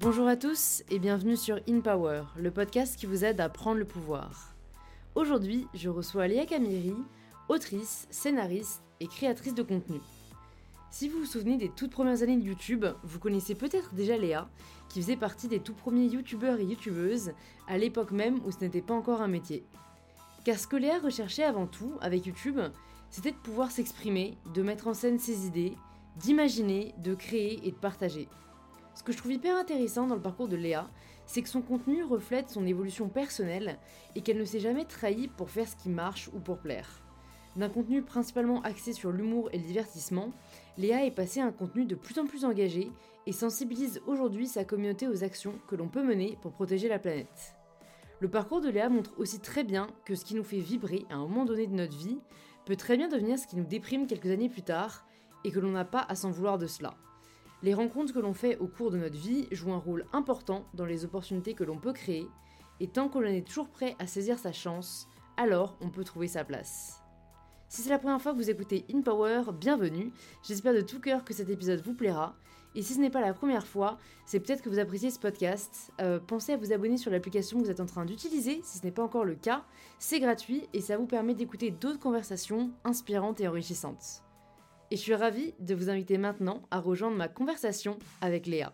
Bonjour à tous et bienvenue sur In Power, le podcast qui vous aide à prendre le pouvoir. Aujourd'hui, je reçois Léa Camiri, autrice, scénariste et créatrice de contenu. Si vous vous souvenez des toutes premières années de YouTube, vous connaissez peut-être déjà Léa, qui faisait partie des tout premiers youtubeurs et youtubeuses, à l'époque même où ce n'était pas encore un métier. Car ce que Léa recherchait avant tout avec YouTube, c'était de pouvoir s'exprimer, de mettre en scène ses idées, d'imaginer, de créer et de partager. Ce que je trouve hyper intéressant dans le parcours de Léa, c'est que son contenu reflète son évolution personnelle et qu'elle ne s'est jamais trahie pour faire ce qui marche ou pour plaire. D'un contenu principalement axé sur l'humour et le divertissement, Léa est passée à un contenu de plus en plus engagé et sensibilise aujourd'hui sa communauté aux actions que l'on peut mener pour protéger la planète. Le parcours de Léa montre aussi très bien que ce qui nous fait vibrer à un moment donné de notre vie peut très bien devenir ce qui nous déprime quelques années plus tard et que l'on n'a pas à s'en vouloir de cela. Les rencontres que l'on fait au cours de notre vie jouent un rôle important dans les opportunités que l'on peut créer, et tant que l'on est toujours prêt à saisir sa chance, alors on peut trouver sa place. Si c'est la première fois que vous écoutez In Power, bienvenue, j'espère de tout cœur que cet épisode vous plaira, et si ce n'est pas la première fois, c'est peut-être que vous appréciez ce podcast. Euh, pensez à vous abonner sur l'application que vous êtes en train d'utiliser, si ce n'est pas encore le cas. C'est gratuit et ça vous permet d'écouter d'autres conversations inspirantes et enrichissantes. Et je suis ravie de vous inviter maintenant à rejoindre ma conversation avec Léa.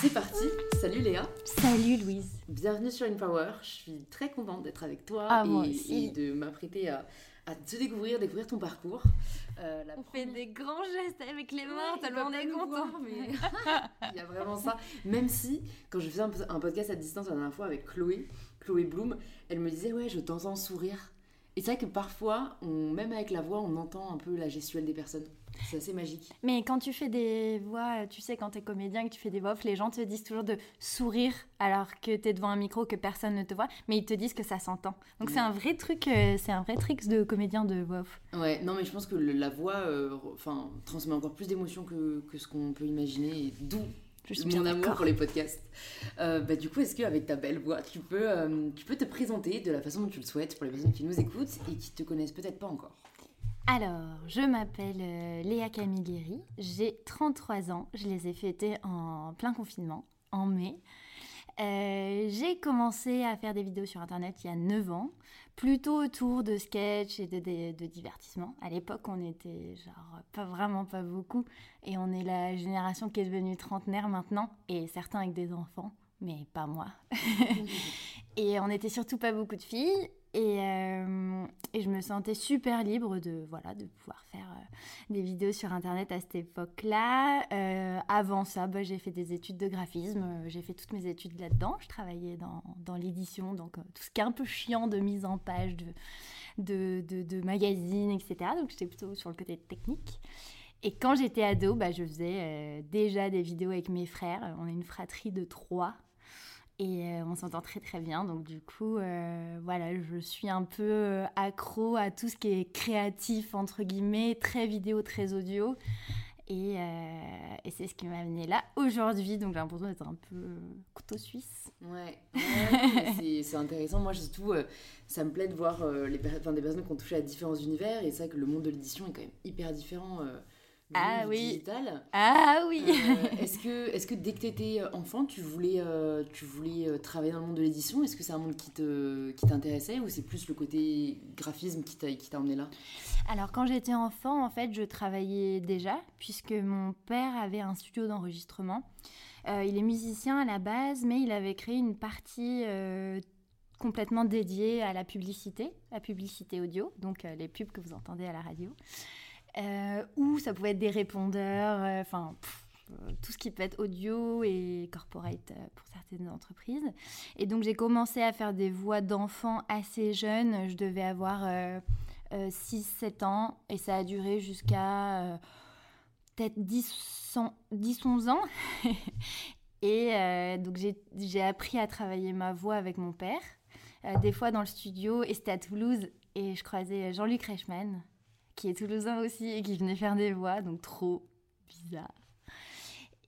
C'est parti, salut Léa. Salut Louise. Bienvenue sur InPower, je suis très contente d'être avec toi Ah, et, et de m'apprêter à, à te découvrir, découvrir ton parcours. Euh, la On fait des grands gestes avec les mains, Ouais, tellement on est content. mais il y a vraiment ça. Même si, quand je faisais un, un podcast à distance la dernière fois avec Chloé, Chloé Bloom, elle me disait Ouais, je t'entends sourire. Et c'est vrai que parfois, on, même avec la voix, on entend un peu la gestuelle des personnes. C'est assez magique. Mais quand tu fais des voix, tu sais, quand t'es comédien, que tu fais des voix off, les gens te disent toujours de sourire alors que t'es devant un micro, que personne ne te voit, mais ils te disent que ça s'entend. Donc c'est un vrai truc, euh, c'est un vrai trick de comédien de voix off. Ouais, non, mais je pense que la voix euh, enfin, transmet encore plus d'émotions que, que ce qu'on peut imaginer, d'où Je suis mon amour pour les podcasts. Euh, bah, du coup, est-ce qu'avec ta belle voix, tu peux, euh, tu peux te présenter de la façon dont tu le souhaites pour les personnes qui nous écoutent et qui te connaissent peut-être pas encore? Alors, je m'appelle euh, Léa Camilleri, j'ai 33 ans, je les ai fêtés en plein confinement, en mai. Euh, j'ai commencé à faire des vidéos sur internet il y a 9 ans, plutôt autour de sketch et de, de, de divertissement. À l'époque, on était genre pas vraiment pas beaucoup, et on est la génération qui est devenue trentenaire maintenant, et certains avec des enfants, mais pas moi. Et on était surtout pas beaucoup de filles. Et, euh, et je me sentais super libre de, voilà, de pouvoir faire euh, des vidéos sur Internet à cette époque-là. Euh, avant ça, bah, j'ai fait des études de graphisme. J'ai fait toutes mes études là-dedans. Je travaillais dans, dans l'édition, donc tout ce qui est un peu chiant de mise en page, de, de, de, magazines, etc. Donc j'étais plutôt sur le côté technique. Et quand j'étais ado, bah, je faisais déjà des vidéos avec mes frères. On est une fratrie de trois. Et euh, on s'entend très très bien, donc du coup, euh, voilà, je suis un peu euh, accro à tout ce qui est créatif, entre guillemets, très vidéo, très audio. Et, c'est ce qui m'a amené là aujourd'hui, donc j'ai l'impression d'être un peu couteau suisse. Ouais, c'est- intéressant. Moi, surtout, ça me plaît de voir les enfin, des personnes qui ont touché à différents univers. Et c'est vrai que le monde de l'édition est quand même hyper différent Ah oui. digital. Ah oui Euh, est-ce que, est que dès que tu étais enfant, tu voulais, euh, tu voulais euh, travailler dans le monde de l'édition? Est-ce que c'est un monde qui te- qui t'intéressait ou c'est plus le côté graphisme qui t'a qui t'a emmené là? Alors quand j'étais enfant, en fait, je travaillais déjà, puisque mon père avait un studio d'enregistrement. Euh, il est musicien à la base, mais il avait créé une partie euh, complètement dédiée à la publicité, la publicité audio, donc euh, les pubs que vous entendez à la radio, euh, ou ça pouvait être des répondeurs, euh, enfin euh, tout ce qui peut être audio et corporate euh, pour certaines entreprises. Et donc j'ai commencé à faire des voix d'enfants assez jeunes. Je devais avoir euh, 6-7 ans et ça a duré jusqu'à euh, peut-être 10-11 ans. et euh, donc j'ai- appris à travailler ma voix avec mon père, euh, des fois dans le studio, et c'était à Toulouse, et je croisais Jean-Luc Reichmann, qui est toulousain aussi, et qui venait faire des voix, donc trop bizarre.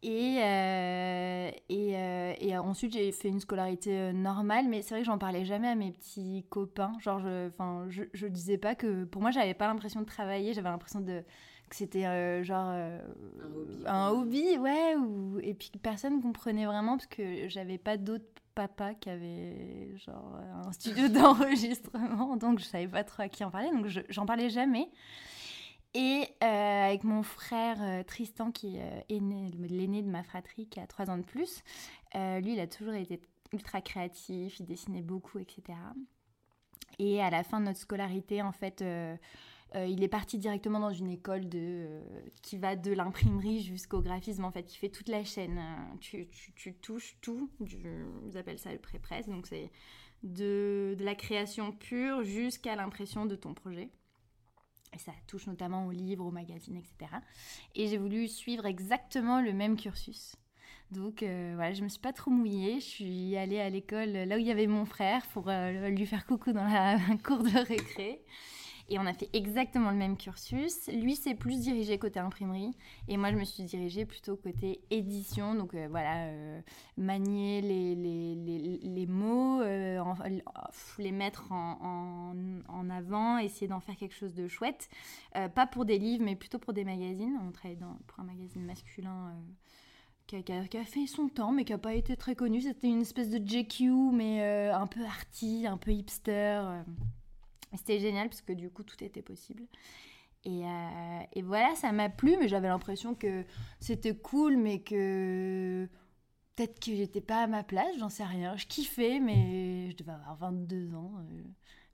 Et, euh, et, euh, et, ensuite, j'ai fait une scolarité euh, normale, mais c'est vrai que j'en parlais jamais à mes petits copains. Genre, je, je, je disais pas que. Pour moi, j'avais pas l'impression de travailler, j'avais l'impression de que c'était genre un hobby, ouais, ou, et puis que personne comprenait vraiment parce que j'avais pas d'autres papas qui avaient genre un studio d'enregistrement, donc je savais pas trop à qui en parler, donc j'en parlais jamais. Et euh, avec mon frère euh, Tristan, qui euh, est l'aîné de ma fratrie, qui a trois ans de plus, lui, il a toujours été ultra créatif, il dessinait beaucoup, etc. Et à la fin de notre scolarité, en fait, il est parti directement dans une école de, qui va de l'imprimerie jusqu'au graphisme, en fait, qui fait toute la chaîne. Tu, tu, touches tout, du, ils appellent ça le pré-presse, donc c'est de, de la création pure jusqu'à l'impression de ton projet. Et ça touche notamment aux livres, aux magazines, etc. Et j'ai voulu suivre exactement le même cursus. Donc euh, voilà, je me suis pas trop mouillée. Je suis allée à l'école là où il y avait mon frère pour euh, lui faire coucou dans la cour de récré. Et on a fait exactement le même cursus. Lui, c'est plus dirigé côté imprimerie. Et moi, je me suis dirigée plutôt côté édition. Donc euh, voilà, euh, manier les, les, les, mots, euh, les mettre en, en, avant, essayer d'en faire quelque chose de chouette. pas pour des livres, mais plutôt pour des magazines. On travaille pour un magazine masculin. Qui a, qui, a, fait son temps, mais qui n'a pas été très connu. C'était une espèce de JQ, mais un peu arty, un peu hipster. C'était génial parce que du coup, tout était possible. Et, euh, et voilà, ça m'a plu, mais j'avais l'impression que c'était cool, mais que peut-être que j'étais pas à ma place, j'en sais rien. Je kiffais, mais je devais avoir 22 ans. Euh,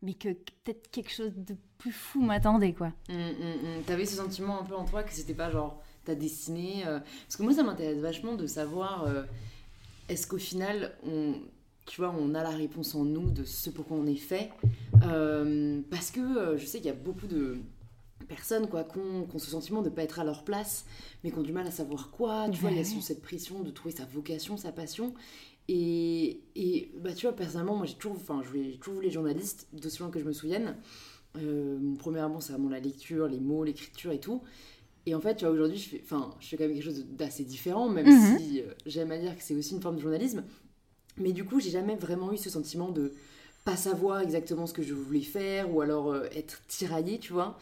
mais que peut-être quelque chose de plus fou m'attendait, quoi. Mmh. T'avais ce sentiment un peu en toi que c'était pas genre ta destinée euh, Parce que moi, ça m'intéresse vachement de savoir est-ce qu'au final, on tu vois, on a la réponse en nous de ce pourquoi on est fait. Euh, parce que euh, je sais qu'il y a beaucoup de personnes quoi, qui ont, ce sentiment de ne pas être à leur place, mais qui ont du mal à savoir quoi. Tu vois, il y a cette pression de trouver sa vocation, sa passion. Et, et bah, tu vois, personnellement, moi j'ai toujours, toujours voulu les journalistes, de ce loin que je me souvienne. Euh, mon premier amour, c'est vraiment la lecture, les mots, l'écriture et tout. Et en fait, tu vois, aujourd'hui, je fais, je fais quand même quelque chose d'assez différent, même mhm. si j'aime à dire que c'est aussi une forme de journalisme. Mais du coup, j'ai jamais vraiment eu ce sentiment de pas savoir exactement ce que je voulais faire ou alors euh, être tiraillée, tu vois.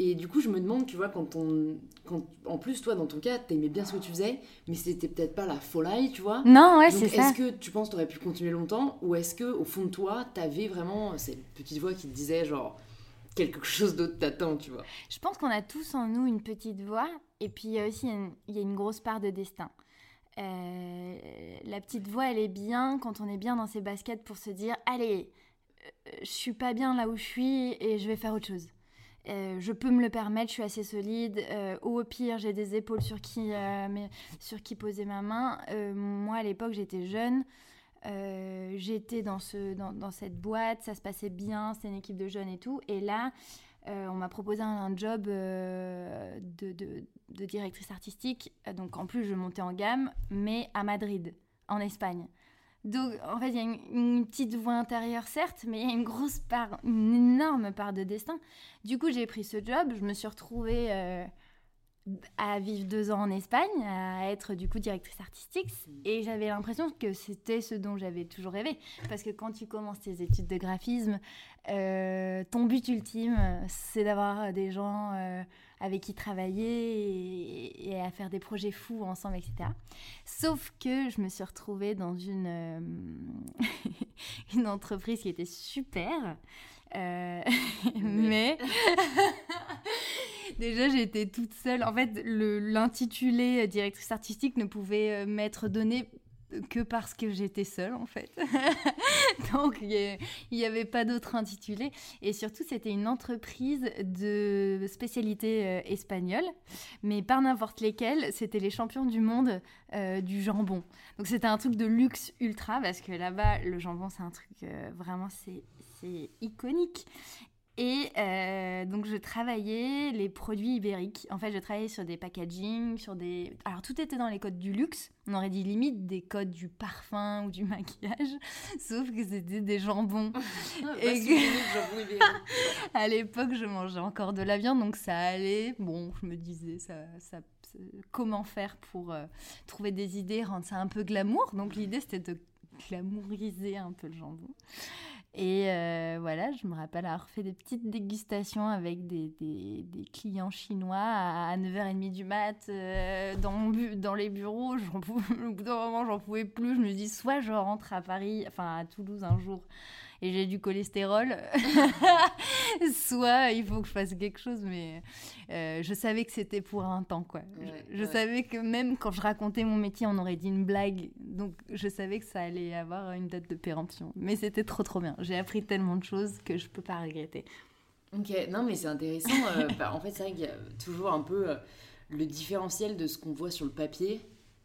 Et du coup, je me demande, tu vois, quand on. Quand, en plus, toi, dans ton cas, t'aimais bien ce que tu faisais, mais c'était peut-être pas la folie, tu vois. Non, ouais, c'est ça. Est-ce que tu penses que t'aurais pu continuer longtemps ou est-ce que au fond de toi, t'avais vraiment cette petite voix qui te disait, genre, quelque chose d'autre t'attend, tu vois? Je pense qu'on a tous en nous une petite voix, et puis il y a aussi il y a une grosse part de destin. Euh, la petite voix, elle est bien quand on est bien dans ses baskets pour se dire allez, euh, je suis pas bien là où je suis et je vais faire autre chose. Euh, je peux me le permettre, je suis assez solide. ou au pire, j'ai des épaules sur qui, sur qui poser ma main. moi, à l'époque, j'étais jeune. j'étais dans, ce, dans, dans, cette boîte, ça se passait bien, c'était une équipe de jeunes et tout. Et là, euh, on m'a proposé un, job euh, de, directrice artistique. Euh, donc en plus, je montais en gamme, mais à Madrid, en Espagne. Donc en fait, il y a une, petite voix intérieure, certes, mais il y a une grosse part, une énorme part de destin. Du coup, j'ai pris ce job. Je me suis retrouvée à vivre deux ans en Espagne, à être du coup directrice artistique. Et j'avais l'impression que c'était ce dont j'avais toujours rêvé. Parce que quand tu commences tes études de graphisme, euh, ton but ultime, c'est d'avoir des gens euh, avec qui travailler et, à faire des projets fous ensemble, etc. Sauf que je me suis retrouvée dans une, euh, une entreprise qui était super. mais Déjà, j'étais toute seule. En fait, l'intitulé euh, directrice artistique ne pouvait euh, m'être donné que parce que j'étais seule en fait. Donc il n'y avait pas d'autre intitulé. Et surtout c'était une entreprise de spécialité euh, espagnole, mais pas n'importe lesquelles, c'était les champions du monde du jambon. Donc c'était un truc de luxe ultra parce que là-bas le jambon c'est un truc vraiment c'est iconique. Et euh, donc, je travaillais les produits ibériques. En fait, je travaillais sur des packaging, sur des. Alors, tout était dans les codes du luxe. On aurait dit limite des codes du parfum ou du maquillage, sauf que c'était des jambons. et que... à l'époque, je mangeais encore de la viande, donc ça allait. Bon, je me disais, ça, ça comment faire pour euh, trouver des idées, rendre ça un peu glamour? Donc l'idée c'était de glamouriser un peu le jambon. Et euh, voilà, je me rappelle avoir fait des petites dégustations avec des, des, clients chinois à 9h30 du mat euh, dans, dans les bureaux. Au bout d'un moment, j'en pouvais plus. Je me dis, soit je rentre à Paris, enfin à Toulouse un jour, et j'ai du cholestérol, soit il faut que je fasse quelque chose. Mais euh, je savais que c'était pour un temps, quoi. je, savais que même quand je racontais mon métier, on aurait dit une blague. Donc je savais que ça allait avoir une date de péremption. Mais c'était trop, trop bien. J'ai appris tellement de choses que je peux pas regretter. Ok, non, mais c'est intéressant. Euh, bah, en fait, c'est vrai qu'il y a toujours un peu euh, le différentiel de ce qu'on voit sur le papier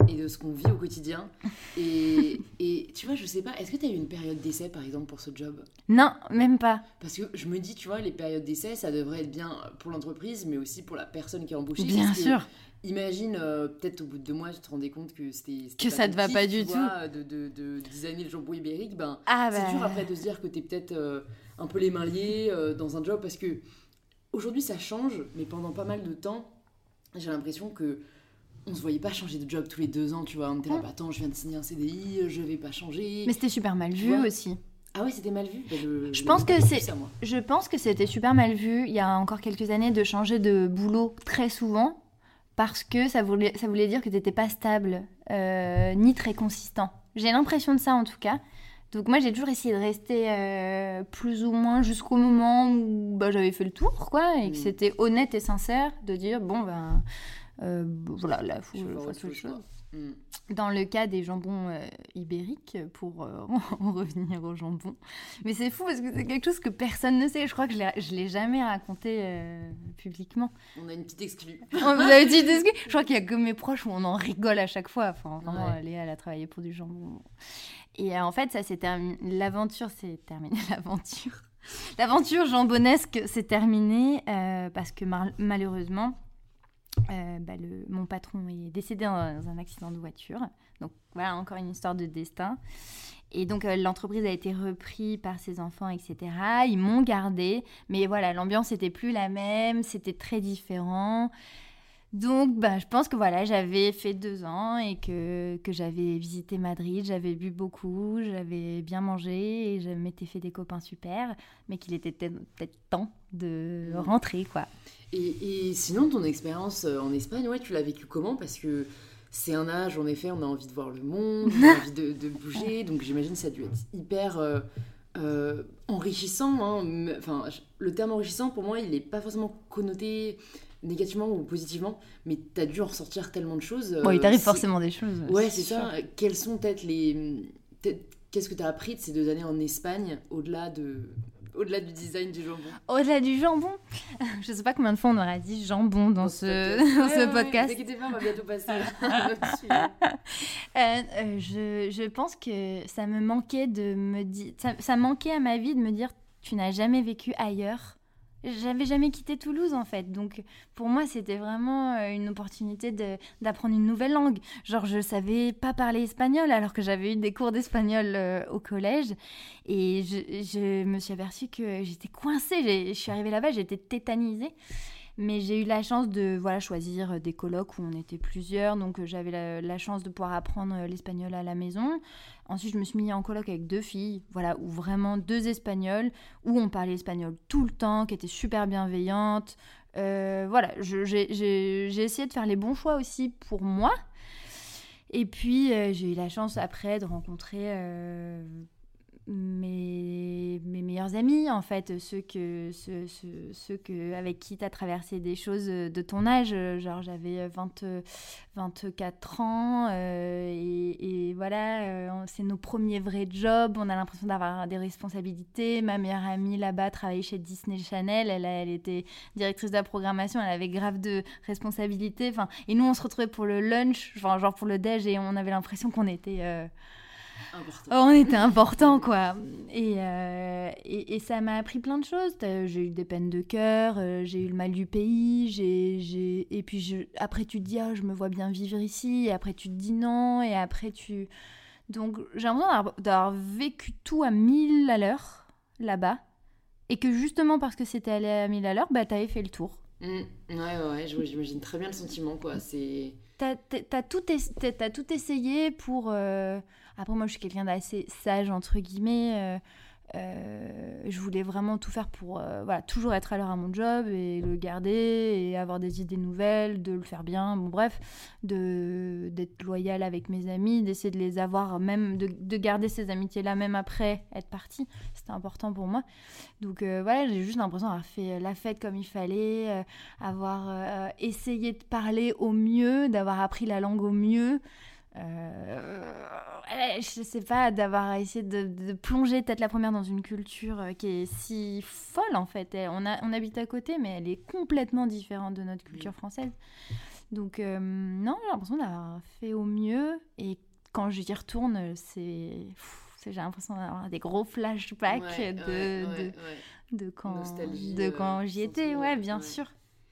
et de ce qu'on vit au quotidien. Et, et, tu vois, je sais pas, est-ce que tu as eu une période d'essai par exemple pour ce job? Non, même pas. Parce que je me dis, tu vois, les périodes d'essai, ça devrait être bien pour l'entreprise, mais aussi pour la personne qui est embauchée. Bien sûr. imagine, euh, peut-être au bout de deux mois, tu te rendais compte que c'était. Que ça te va pas du tout. De, de, de, designer le jambon ibérique, ben, ah c'est dur bah. après de se dire que tu es peut-être euh, un peu les mains liées euh, dans un job parce que aujourd'hui ça change, mais pendant pas mal de temps, j'ai l'impression que on se voyait pas changer de job tous les deux ans, tu vois. On était là, bah, attends, je viens de signer un CDI, je vais pas changer. Mais c'était super mal vu aussi. Ah oui, c'était mal vu. Bah, je, pense que c'est. Je pense que c'était super mal vu il y a encore quelques années de changer de boulot très souvent parce que ça voulait, ça voulait dire que tu n'étais pas stable euh, ni très consistant. J'ai l'impression de ça en tout cas. Donc moi j'ai toujours essayé de rester euh, plus ou moins jusqu'au moment où bah, j'avais fait le tour quoi et que mm. c'était honnête et sincère de dire bon ben euh, voilà, là, il faut que autre chose. Mm. Dans le cas des jambons euh, ibériques, pour euh, en revenir aux jambons. Mais c'est fou parce que c'est quelque chose que personne ne sait. Je crois que je ne l'ai jamais raconté publiquement. On a une petite exclue. Vous avez une petite exclue Je crois qu'il y a que mes proches où on en rigole à chaque fois. Enfin, vraiment, Léa, elle a travaillé pour du jambon. Et en fait, ça s'est terminé. L'aventure s'est terminée. L'aventure. L'aventure jambonesque s'est terminée parce que malheureusement, euh, bah, mon patron est décédé dans, un accident de voiture. Donc voilà, encore une histoire de destin. Et donc euh, l'entreprise a été reprise par ses enfants, etc. Ils m'ont gardé, mais voilà, l'ambiance n'était plus la même, c'était très différent. Donc, bah, je pense que voilà, j'avais fait deux ans et que, que j'avais visité Madrid, j'avais bu beaucoup, j'avais bien mangé et je m'étais fait des copains super, mais qu'il était peut-être temps de rentrer, quoi. Et, sinon, ton expérience euh, en Espagne, ouais, tu l'as vécu comment? Parce que c'est un âge, en effet, on a envie de voir le monde, on a envie de, bouger, donc j'imagine que ça a dû être hyper euh, euh, enrichissant. Hein. Enfin, le terme enrichissant, pour moi, il n'est pas forcément connoté négativement ou positivement, mais tu as dû en ressortir tellement de choses. Bon, il t'arrive forcément des choses. Ouais, c'est ça. Quelles sont peut-être les... Qu'est-ce que tu as appris de ces deux années en Espagne, au-delà de, au-delà du design du jambon? Au-delà du jambon? Je sais pas combien de fois on aura dit jambon dans, ce, dans ce podcast. Pas, on va bientôt passer euh, euh, je, je, pense que ça me manquait de me dire... Ça, ça manquait à ma vie de me dire tu n'as jamais vécu ailleurs j'avais jamais quitté Toulouse en fait, donc pour moi c'était vraiment euh, une opportunité d'apprendre une nouvelle langue. Genre je savais pas parler espagnol alors que j'avais eu des cours d'espagnol euh, au collège et je, je, me suis aperçue que j'étais coincée. Je suis arrivée là-bas, j'étais tétanisée. Mais j'ai eu la chance de voilà, choisir des colloques où on était plusieurs, donc euh, j'avais la, chance de pouvoir apprendre euh, l'espagnol à la maison. Ensuite, je me suis mis en colloque avec deux filles, voilà, vraiment deux espagnols, où on parlait espagnol tout le temps, qui étaient super bienveillantes. Euh, voilà, j'ai essayé de faire les bons choix aussi pour moi. Et puis, j'ai eu la chance après de rencontrer mes, mes meilleurs amis, en fait, ceux, que, ceux, ceux, que, avec qui tu as traversé des choses de ton âge. Genre, j'avais 20, 24 ans, euh, et, voilà, euh, c'est nos premiers vrais jobs. On a l'impression d'avoir des responsabilités. Ma meilleure amie là-bas travaillait chez Disney Channel, elle, elle était directrice de la programmation, elle avait grave de responsabilités. Enfin, et nous, on se retrouvait pour le lunch, genre, genre pour le déj, et on avait l'impression qu'on était. Euh, important. on était important, quoi. Et, euh, et, et ça m'a appris plein de choses. J'ai eu des peines de cœur, euh, j'ai eu le mal du pays, j'ai, et puis je- après tu te dis, ah, je me vois bien vivre ici, et après tu te dis non, et après tu... Donc j'ai l'impression d'avoir, vécu tout à 1000 à l'heure, là-bas, et que justement parce que c'était allé à 1000 à l'heure, bah t'avais fait le tour. Mm. Ouais, ouais, ouais, j'imagine très bien le sentiment, quoi. C'est. T'as tout, es- tout essayé pour... euh, Après, moi, je suis quelqu'un d'assez sage, entre guillemets. euh, euh, je voulais vraiment tout faire pour euh, voilà, toujours être à l'heure à mon job et le garder et avoir des idées nouvelles, de le faire bien. Bon, bref, d'être loyal avec mes amis, d'essayer de les avoir, même de, de garder ces amitiés-là, même après être partie. C'était important pour moi. Donc voilà, j'ai juste l'impression d'avoir fait la fête comme il fallait, avoir essayé de parler au mieux, d'avoir appris la langue au mieux. Euh, je sais pas, d'avoir essayé de, de plonger peut-être la première dans une culture euh, qui est si folle en fait. On, a, on habite à côté, mais elle est complètement différente de notre culture française. Donc euh, non, j'ai l'impression d'avoir fait au mieux. Et quand j'y retourne, c'est... J'ai l'impression d'avoir des gros flashbacks Ouais, de, ouais, de, ouais, ouais. de quand, Nostalgie, de euh, quand j'y étais, ouais, bien sûr.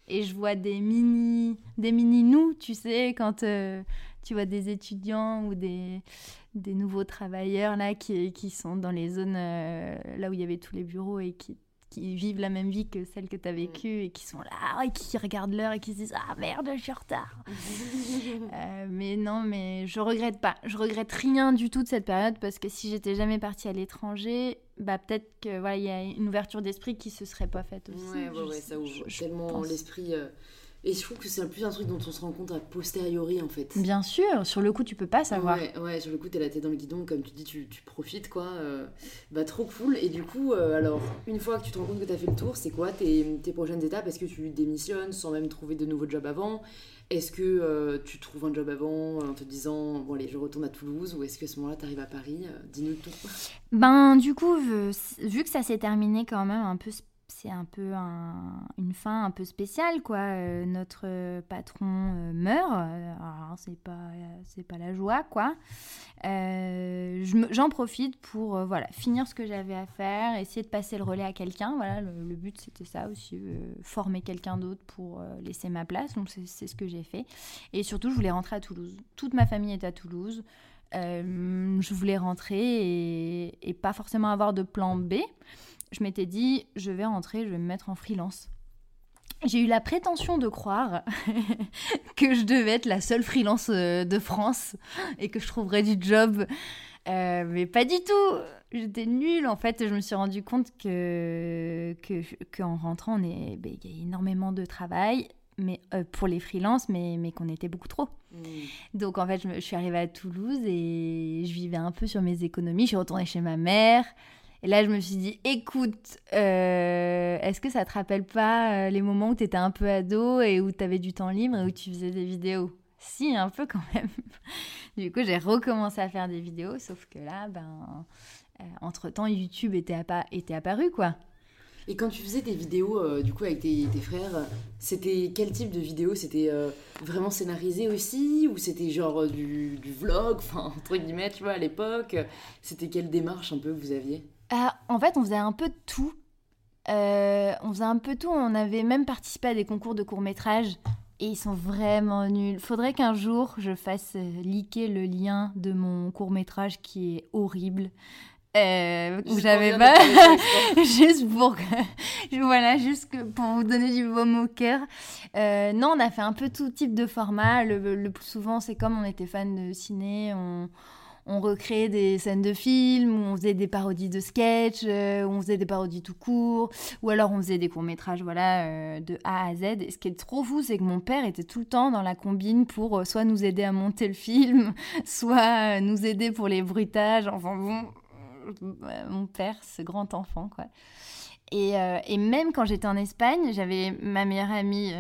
Et je vois des mini, des mini nous, tu sais, quand euh, tu vois des étudiants ou des, des nouveaux travailleurs là qui, qui sont dans les zones euh, là où il y avait tous les bureaux et qui, qui vivent la même vie que celle que tu as vécue et qui sont là et qui regardent l'heure et qui se disent ah merde je suis en retard. Euh, mais non, mais je regrette pas. Je regrette rien du tout de cette période parce que si j'étais jamais partie à l'étranger, bah peut-être que voilà, il y a une ouverture d'esprit qui se serait pas faite aussi. Ouais, ouais, ouais, ça ouvre je- tellement l'esprit. euh, Et je trouve que c'est plus un truc dont on se rend compte a posteriori, en fait. Bien sûr, sur le coup, tu peux pas savoir. Ouais, ouais, sur le coup, t'es la tête dans le guidon, comme tu dis, tu, tu profites, quoi. euh, bah, trop cool. Et du coup, euh, alors, une fois que tu te rends compte que t'as fait le tour, c'est quoi tes, tes prochaines étapes? Est-ce que tu démissionnes sans même trouver de nouveaux jobs avant? Est-ce que euh, tu trouves un job avant en te disant, bon, allez, je retourne à Toulouse Ou est-ce que à ce moment-là, t'arrives à Paris Dis-nous tout? Ben, du coup, vu, que ça s'est terminé quand même un peu, c'est un peu un- une fin un peu spéciale, quoi. Euh, notre euh, patron euh, meurt, euh, c'est pas, c'est pas la joie, quoi. J'en profite pour, voilà, finir ce que j'avais à faire, essayer de passer le relais à quelqu'un. Voilà, le, but c'était ça aussi, former quelqu'un d'autre pour laisser ma place. Donc c'est ce que j'ai fait. Et surtout, je voulais rentrer à Toulouse. Toute ma famille est à Toulouse. Je voulais rentrer et pas forcément avoir de plan B. Je m'étais dit, je vais rentrer, je vais me mettre en freelance. J'ai eu la prétention de croire que je devais être la seule freelance euh, de France et que je trouverais du job. Euh, mais pas du tout. J'étais nulle. En fait, je me suis rendu compte que que qu'en rentrant, on est, ben, il y a énormément de travail, mais euh, pour les freelances, mais mais qu'on était beaucoup trop. Donc en fait, je, me- je suis arrivée à Toulouse et je vivais un peu sur mes économies. Je suis retournée chez ma mère. Et là, je me suis dit, écoute, euh, est-ce que ça te rappelle pas euh, les moments où tu étais un peu ado et où tu avais du temps libre et où tu faisais des vidéos? Si, un peu quand même. du coup, j'ai recommencé à faire des vidéos, sauf que là, ben, euh, entre-temps, YouTube était, appa- était apparu, quoi. Et quand tu faisais des vidéos, du coup, avec tes, frères, c'était quel type de vidéo C'était vraiment scénarisé aussi? Ou c'était genre du, vlog? Entre guillemets, tu vois, à l'époque. C'était quelle démarche un peu vous aviez? Ah, en fait, on faisait un peu de tout. Euh, on faisait un peu tout. On avait même participé à des concours de courts-métrages. Et ils sont vraiment nuls. Faudrait qu'un jour, je fasse euh, leaker le lien de mon court-métrage qui est horrible. Euh, où j'avais pas... juste pour voilà juste pour vous donner du baume au cœur Euh, non on a fait un peu tout type de format le, le plus souvent c'est comme on était fan de ciné on on recréait des scènes de films, on faisait des parodies de sketchs, euh, on faisait des parodies tout court, ou alors on faisait des courts-métrages voilà, euh, de A à Z. Et ce qui est trop fou, c'est que mon père était tout le temps dans la combine pour euh, soit nous aider à monter le film, soit nous aider pour les bruitages. Enfin bon, mon père, ce grand enfant, quoi. Et, et même quand j'étais en Espagne, j'avais ma meilleure amie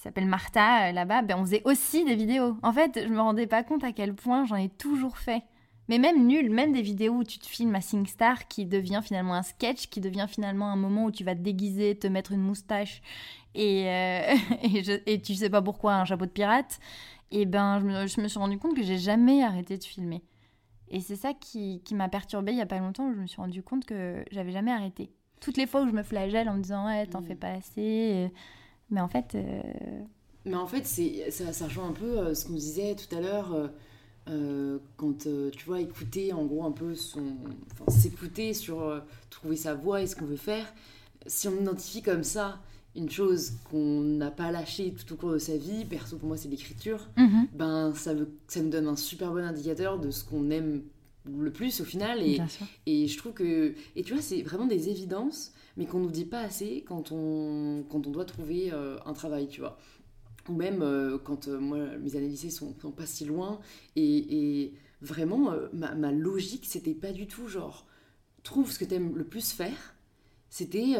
qui s'appelle Martha euh, là-bas, ben, on faisait aussi des vidéos. En fait, je me rendais pas compte à quel point j'en ai toujours fait. Mais même nul, même des vidéos où tu te filmes à SingStar qui devient finalement un sketch, qui devient finalement un moment où tu vas te déguiser, te mettre une moustache et, euh, et, je- et tu sais pas pourquoi un chapeau de pirate. Et ben, je me, je me suis rendu compte que j'ai jamais arrêté de filmer. Et c'est ça qui, qui m'a perturbée il y a pas longtemps, où je me suis rendu compte que j'avais jamais arrêté. Toutes les fois où je me flagelle en me disant ouais, t'en fais mm. pas assez, euh, mais en fait. Euh, mais en fait, ça, ça rejoint un peu euh, ce qu'on disait tout à l'heure. quand tu vois écouter en gros un peu son enfin, s'écouter sur trouver sa voix et ce qu'on veut faire si on identifie comme ça une chose qu'on n'a pas lâchée tout au cours de sa vie, perso pour moi c'est l'écriture, mhm. ben ça, veut, ça nous donne un super bon indicateur de ce qu'on aime le plus au final. Et, et je trouve que. Et tu vois, c'est vraiment des évidences, mais qu'on nous dit pas assez quand on, quand on doit trouver euh, un travail, tu vois. Ou même euh, quand euh, moi, mes années lycée sont, sont, pas si loin. Et, et vraiment, ma, ma, logique, c'était pas du tout genre, trouve ce que tu aimes le plus faire. C'était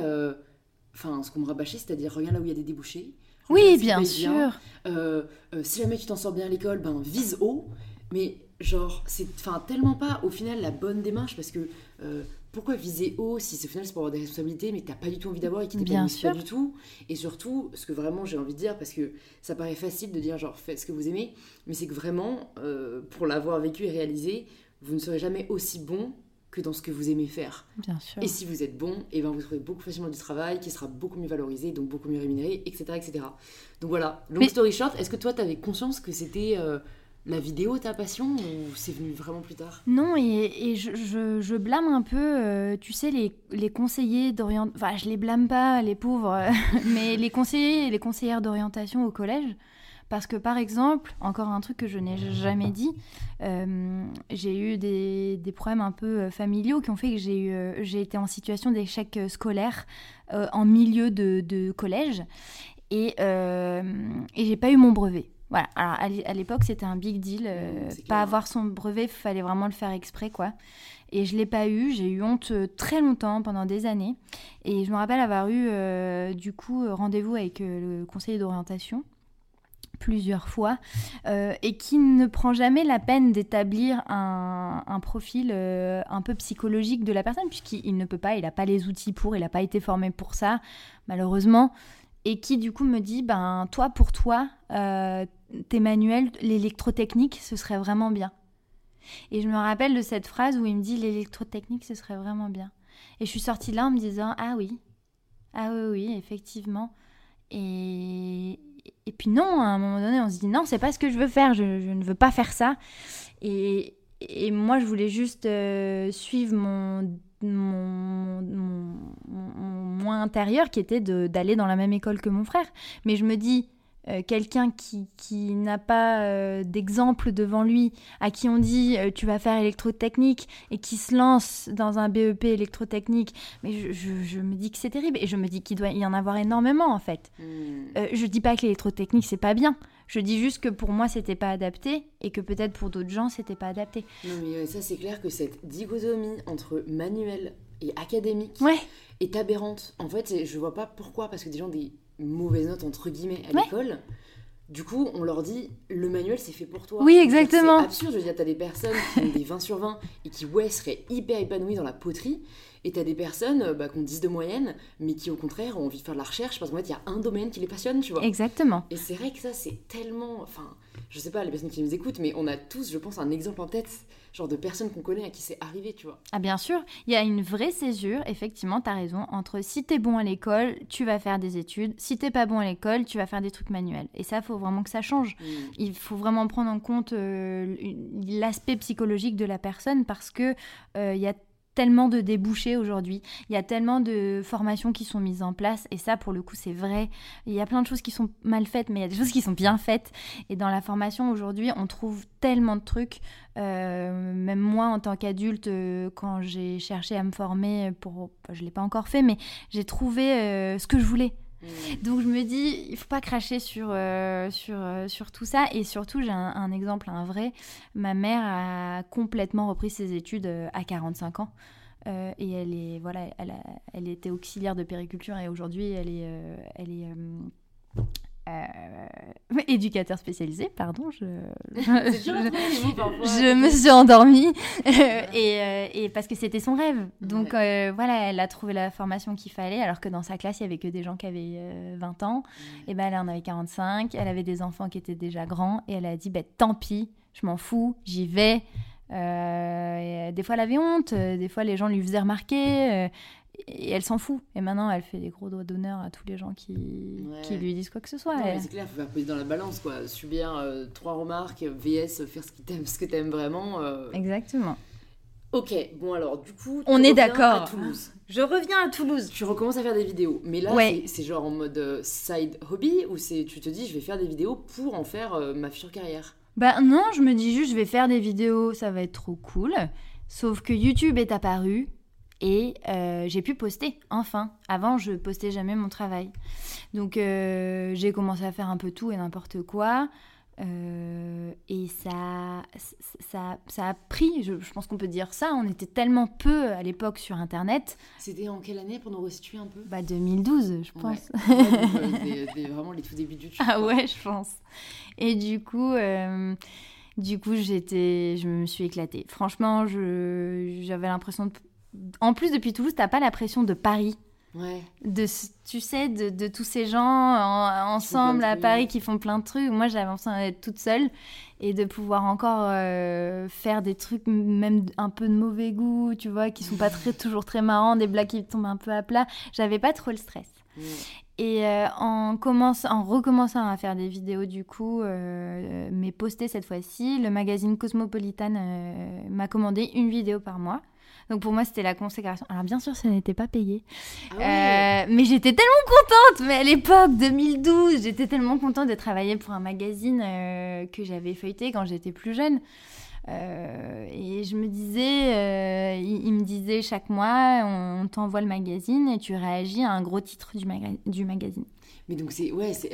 enfin ce qu'on me rabâchait, c'est-à-dire regarde là où il y a des débouchés. Oui, bien sûr. Euh, euh, si jamais tu t'en sors bien à l'école, ben vise haut. Mais genre, c'est tellement pas au final la bonne démarche parce que euh, pourquoi viser haut si au final c'est pour avoir des responsabilités mais que t'as pas du tout envie d'avoir et qui t'épanouissent pas du tout. Et surtout, ce que vraiment j'ai envie de dire, parce que ça paraît facile de dire genre faites ce que vous aimez, mais c'est que vraiment, pour l'avoir vécu et réalisé, vous ne serez jamais aussi bon que dans ce que vous aimez faire. Bien sûr. Et si vous êtes bon, et eh ben vous trouvez beaucoup facilement du travail qui sera beaucoup mieux valorisé, donc beaucoup mieux rémunéré, etc. etc. Donc voilà, long story short, est-ce que toi tu avais conscience que c'était euh, la vidéo ta passion ou c'est venu vraiment plus tard? Non, et, je, blâme un peu, euh, tu sais, les, conseillers d'orientation, enfin je les blâme pas, les pauvres, mais les conseillers et les conseillères d'orientation au collège. Parce que par exemple, encore un truc que je n'ai jamais dit, euh, j'ai eu des, problèmes un peu euh, familiaux qui ont fait que j'ai eu, euh, j'ai été en situation d'échec scolaire en milieu de, de collège et, et j'ai pas eu mon brevet. Voilà, alors à l'époque c'était un big deal, pas avoir son brevet, il fallait vraiment le faire exprès quoi. Et je l'ai pas eu, j'ai eu honte très longtemps, pendant des années. Et je me rappelle avoir eu du coup rendez-vous avec le conseiller d'orientation plusieurs fois euh, et qui ne prend jamais la peine d'établir un, profil euh, un peu psychologique de la personne puisqu'il ne peut pas, il n'a pas les outils pour, il n'a pas été formé pour ça malheureusement et qui du coup me dit ben toi pour toi euh, tes manuels l'électrotechnique ce serait vraiment bien. Et je me rappelle de cette phrase où il me dit l'électrotechnique ce serait vraiment bien. Et je suis sortie là en me disant ah oui ah oui oui effectivement. Et, et puis non, à un moment donné, on se dit non, c'est pas ce que je veux faire, je, ne veux pas faire ça. Et, et moi, je voulais juste euh, suivre mon, mon, mon, mon, intérieur qui était d'aller dans la même école que mon frère. Mais je me dis, euh, quelqu'un qui, qui n'a pas euh, d'exemple devant lui, à qui on dit euh, tu vas faire électrotechnique et qui se lance dans un BEP électrotechnique, mais je, je, me dis que c'est terrible et je me dis qu'il doit y en avoir énormément en fait. Hmm. je dis pas que l'électrotechnique c'est pas bien, je dis juste que pour moi c'était pas adapté et que peut-être pour d'autres gens c'était pas adapté. Non mais ça c'est clair que cette dichotomie entre manuel et académique est aberrante. En fait je vois pas pourquoi parce que des gens des mauvaise note entre guillemets à l'école. Du coup, on leur dit le manuel c'est fait pour toi. Oui, exactement. C'est absurde. Je veux dire, t'as des personnes qui ont des 20 sur 20 et qui, ouais, seraient hyper épanouies dans la poterie. Et t'as des personnes bah, qui ont 10 de moyenne, mais qui au contraire ont envie de faire de la recherche parce qu'en fait, il y a un domaine qui les passionne, tu vois. Exactement. Et c'est vrai que ça, c'est tellement. Enfin, je sais pas, les personnes qui nous écoutent, mais on a tous, je pense, un exemple en tête, genre de personnes qu'on connaît à qui c'est arrivé, tu vois. Ah, bien sûr. Il y a une vraie césure, effectivement, t'as raison, entre si t'es bon à l'école, tu vas faire des études, si t'es pas bon à l'école, tu vas faire des trucs manuels. Et ça, faut vraiment que ça change. Mm. Il faut vraiment prendre en compte euh, l'aspect psychologique de la personne parce que euh, il y a tellement de débouchés aujourd'hui, il y a tellement de formations qui sont mises en place, et ça, pour le coup, c'est vrai. Il y a plein de choses qui sont mal faites, mais il y a des choses qui sont bien faites. Et dans la formation, aujourd'hui, on trouve tellement de trucs. Euh, même moi, en tant qu'adulte, euh, quand j'ai cherché à me former, pour, je ne l'ai pas encore fait, mais j'ai trouvé euh, ce que je voulais. Mmh. Donc je me dis, il faut pas cracher sur, sur, sur tout ça. Et surtout, j'ai un, exemple, un vrai. Ma mère a complètement repris ses études à 45 ans. Euh, et elle est voilà, elle, elle était auxiliaire de périculture et aujourd'hui elle est, euh, elle est euh, éducateur spécialisé, pardon, je, je, me suis endormie et, et, parce que c'était son rêve. Donc voilà, elle a trouvé la formation qu'il fallait, alors que dans sa classe il y avait que des gens qui avaient 20 ans. Et ben elle en avait 45, elle avait des enfants qui étaient déjà grands et elle a dit bah, tant pis, je m'en fous, j'y vais. des fois, elle avait honte, des fois, les gens lui faisaient remarquer et elle s'en fout. Et maintenant, elle fait des gros doigts d'honneur à tous les gens qui, qui lui disent quoi que ce soit. C'est clair, il faut faire peser dans la balance, quoi. Subir euh, trois remarques, VS, faire ce, que ce que t'aimes vraiment. Euh. Exactement. Ok, bon alors, du coup, on est d'accord. Toulouse. Je reviens à Toulouse. Tu recommences à faire des vidéos, mais là, c'est genre en mode euh, side hobby ou c'est tu te dis je vais faire des vidéos pour en faire ma future carrière? Bah non, je me dis juste je vais faire des vidéos, ça va être trop cool. Sauf que YouTube est apparu et euh, j'ai pu poster, enfin. Avant, je postais jamais mon travail. Donc, euh, j'ai commencé à faire un peu tout et n'importe quoi. Euh, et ça, ça, ça a pris, je, pense qu'on peut dire ça. On était tellement peu à l'époque sur Internet. C'était en quelle année pour nous restituer un peu? Bah 2012, je pense. vraiment les tout débuts du YouTube. Ah ouais, je pense. Et du coup, du coup, j'étais, je me suis éclatée. Franchement, j'avais l'impression de en plus, depuis Toulouse, t'as pas la pression de Paris. Ouais. De, tu sais, de, tous ces gens ensemble à Paris qui font plein de trucs. Moi, j'avais l'impression d'être toute seule et de pouvoir encore euh, faire des trucs, même un peu de mauvais goût, tu vois, qui sont pas très, toujours très marrants, des blagues qui tombent un peu à plat. J'avais pas trop le stress. Et euh, en, commence, en recommençant à faire des vidéos, du coup, euh, mais postées cette fois-ci, le magazine Cosmopolitan m'a commandé une vidéo par mois. Donc pour moi, c'était la consécration. Alors bien sûr, ça n'était pas payé. Ah euh, mais j'étais tellement contente. Mais à l'époque, 2012, j'étais tellement contente de travailler pour un magazine euh, que j'avais feuilleté quand j'étais plus jeune. Euh, et je me disais, il, me disait chaque mois, on, t'envoie le magazine et tu réagis à un gros titre du, du magazine. Mais donc c'est ouais, c'est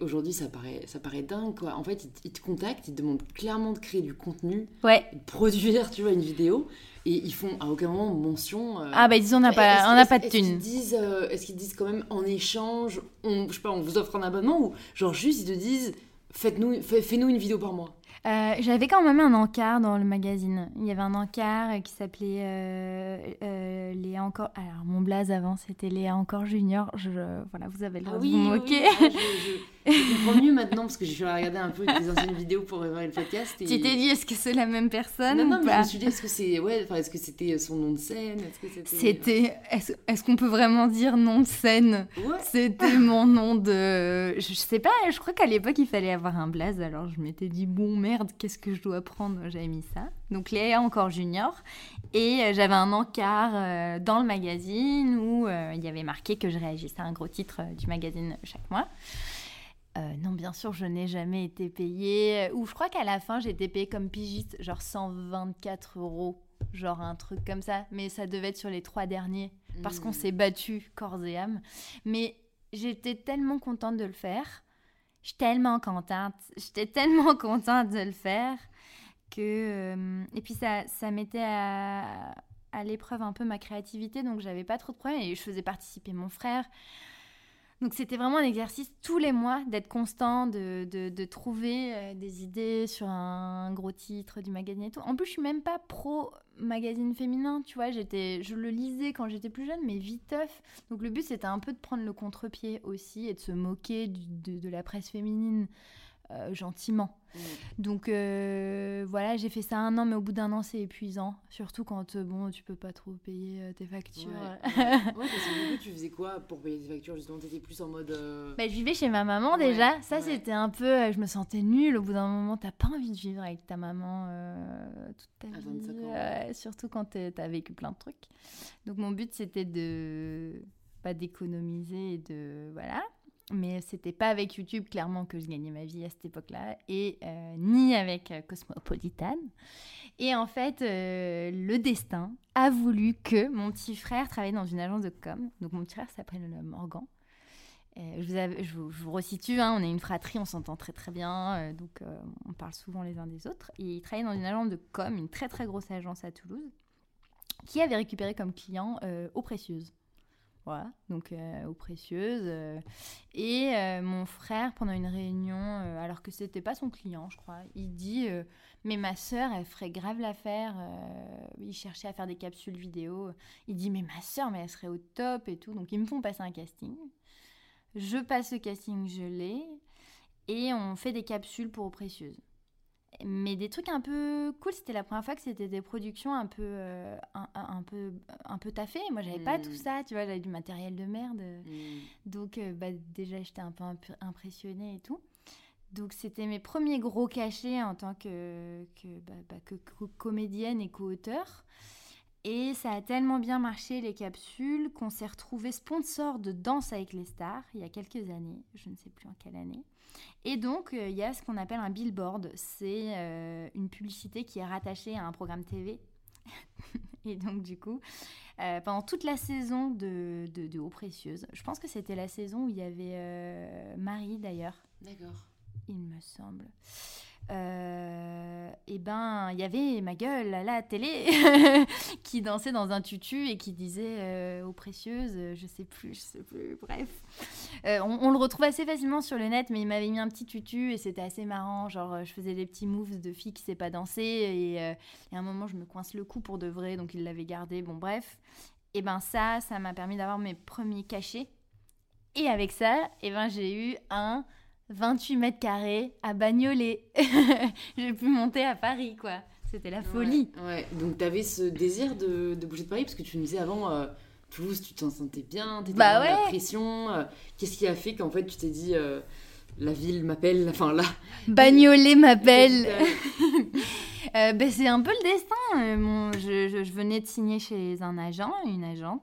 aujourd'hui ça paraît ça paraît dingue quoi. En fait, ils, te contactent, ils te demandent clairement de créer du contenu, ouais. de produire, tu vois, une vidéo et ils font à aucun moment mention. Euh, ah bah ils disent on n'a pas, on n'a pas de thunes. Est-ce qu'ils disent, euh, est-ce qu'ils disent quand même en échange, on, je sais pas, on vous offre un abonnement ou genre juste ils te disent faites-nous, fais-nous une vidéo par mois. Euh, j'avais quand même un encart dans le magazine. Il y avait un encart qui s'appelait euh, euh, Léa encore. Alors mon blaze avant c'était Léa encore Junior. Je, voilà, vous avez le droit ah de vous moquer. Oui, ah, je, comprends mieux maintenant parce que j'ai regarder un peu des anciennes vidéos pour préparer le podcast. Et... Tu t'es dit est-ce que c'est la même personne Non, non, mais je me suis dit est-ce que c'est ouais, est-ce que c'était son nom de scène? C'était. Est-ce est qu'on peut vraiment dire nom de scène? C'était mon nom de. Je sais pas. Je crois qu'à l'époque il fallait avoir un blaze. Alors je m'étais dit bon merde, qu'est-ce que je dois prendre? J'avais mis ça. Donc Léa encore junior. Et euh, j'avais un encart euh, dans le magazine où euh, il y avait marqué que je réagissais à un gros titre du magazine chaque mois. non, bien sûr, je n'ai jamais été payée. Ou je crois qu'à la fin, j'ai été payée comme pigiste, genre 124 euros, genre un truc comme ça. Mais ça devait être sur les trois derniers, parce qu'on mmh. s'est battu corps et âme. Mais j'étais tellement contente de le faire je suis tellement contente. J'étais tellement contente de le faire que. Euh, et puis ça, ça mettait à, à l'épreuve un peu ma créativité, donc j'avais pas trop de problèmes et je faisais participer mon frère. Donc c'était vraiment un exercice tous les mois d'être constant, de, de, trouver euh, des idées sur un gros titre du magazine et tout. En plus, je suis même pas pro magazine féminin, tu vois. J'étais, je le lisais quand j'étais plus jeune, mais viteuf. Donc le but c'était un peu de prendre le contre-pied aussi et de se moquer de, de, la presse féminine euh, gentiment. Mm. Donc euh, voilà, j'ai fait ça un an, mais au bout d'un an, c'est épuisant. Surtout quand euh, bon, tu peux pas trop payer tes factures. Ouais, parce que du coup, tu faisais quoi pour payer tes factures Justement, t'étais plus en mode. Bah, je vivais chez ma maman déjà. Ça, c'était un peu. je me sentais nulle. Au bout d'un moment, t'as pas envie de vivre avec ta maman toute ta vie. surtout quand t'as vécu plein de trucs. Donc, mon but, c'était de. Pas d'économiser et de. Voilà mais c'était pas avec YouTube clairement que je gagnais ma vie à cette époque-là et euh, ni avec euh, Cosmopolitan. Et en fait, euh, le destin a voulu que mon petit frère travaille dans une agence de com. Donc mon petit frère s'appelle Morgan. je, vous resitue, hein, on est une fratrie, on s'entend très très bien, donc on parle souvent les uns des autres. Et il travaillait dans une agence de com, une très très grosse agence à Toulouse, qui avait récupéré comme client Eau Précieuse. Voilà, donc euh, aux précieuses. Euh, et euh, mon frère, pendant une réunion, alors que c'était pas son client, je crois, il dit Mais ma sœur, elle ferait grave l'affaire. il cherchait à faire des capsules vidéo. Il dit Mais ma sœur, mais elle serait au top et tout. Donc ils me font passer un casting. Je passe le casting, je l'ai. Et on fait des capsules pour aux précieuses. Mais des trucs un peu cool. C'était la première fois que c'était des productions un peu, euh, un, un, peu, un peu taffées. Moi, j'avais pas tout Mm. ça, tu vois, j'avais du matériel de merde. Mm. Donc, euh, bah, déjà, j'étais un peu imp- impressionnée et tout. Donc, c'était mes premiers gros cachets en tant que, que, bah, bah, que co- comédienne et co-auteur. Et ça a tellement bien marché, les capsules, qu'on s'est retrouvé sponsor de Danse avec les stars il y a quelques années. Je ne sais plus en quelle année. Et donc, euh, il y a ce qu'on appelle un billboard. C'est euh, une publicité qui est rattachée à un programme TV. Et donc, du coup, euh, pendant toute la saison de, de, de Eau Précieuse, je pense que c'était la saison où il y avait euh, Marie d'ailleurs, D'accord. il me semble. Et ben, il y avait ma gueule à la télé qui dansait dans un tutu et qui disait euh, Eau Précieuse, euh, je sais plus, je sais plus, bref. Euh, on, le retrouve assez facilement sur le net, mais il m'avait mis un petit tutu et c'était assez marrant. Genre, euh, je faisais des petits moves de fille qui sait pas danser et, euh, et à un moment, je me coince le cou pour de vrai, donc il l'avait gardé. Bon, bref. Et ben, ça, ça m'a permis d'avoir mes premiers cachets. Et avec ça, et ben, j'ai eu un 28 mètres carrés à Bagnolet. j'ai pu monter à Paris, quoi. C'était la folie. Ouais, ouais. donc t'avais ce désir de, de bouger de Paris? Parce que tu me disais avant euh, Toulouse, tu t'en sentais bien, t'étais Bah dans la pression. euh, Qu'est-ce qui a fait qu'en fait tu t'es dit euh, la ville m'appelle, enfin là? Bagnolet m'appelle. Ben, c'est un peu le destin. Mon- je, je- je venais de signer chez un agent, une agente.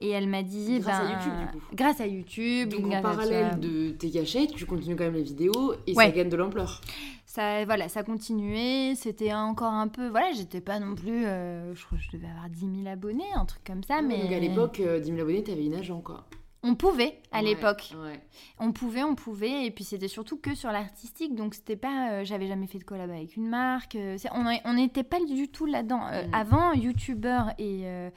Et elle m'a dit. Grâce à ben, YouTube, du coup. Grâce à YouTube. Donc en à parallèle de tes cachets, tu continues quand même les vidéos et ça gagne de l'ampleur. Ça, voilà, ça continuait. C'était encore un peu. Voilà, j'étais pas non plus. euh, je crois que je devais avoir 10 000 abonnés, un truc comme ça. mais Donc à l'époque, euh, 10 000 abonnés, t'avais une agent quoi. On pouvait, à Ouais, l'époque. Ouais. On pouvait, on pouvait, et puis c'était surtout que sur l'artistique, donc c'était pas, euh, j'avais jamais fait de collab avec une marque, euh, on n'était pas du tout là-dedans. Euh, Mm. Avant, youtubeur et euh,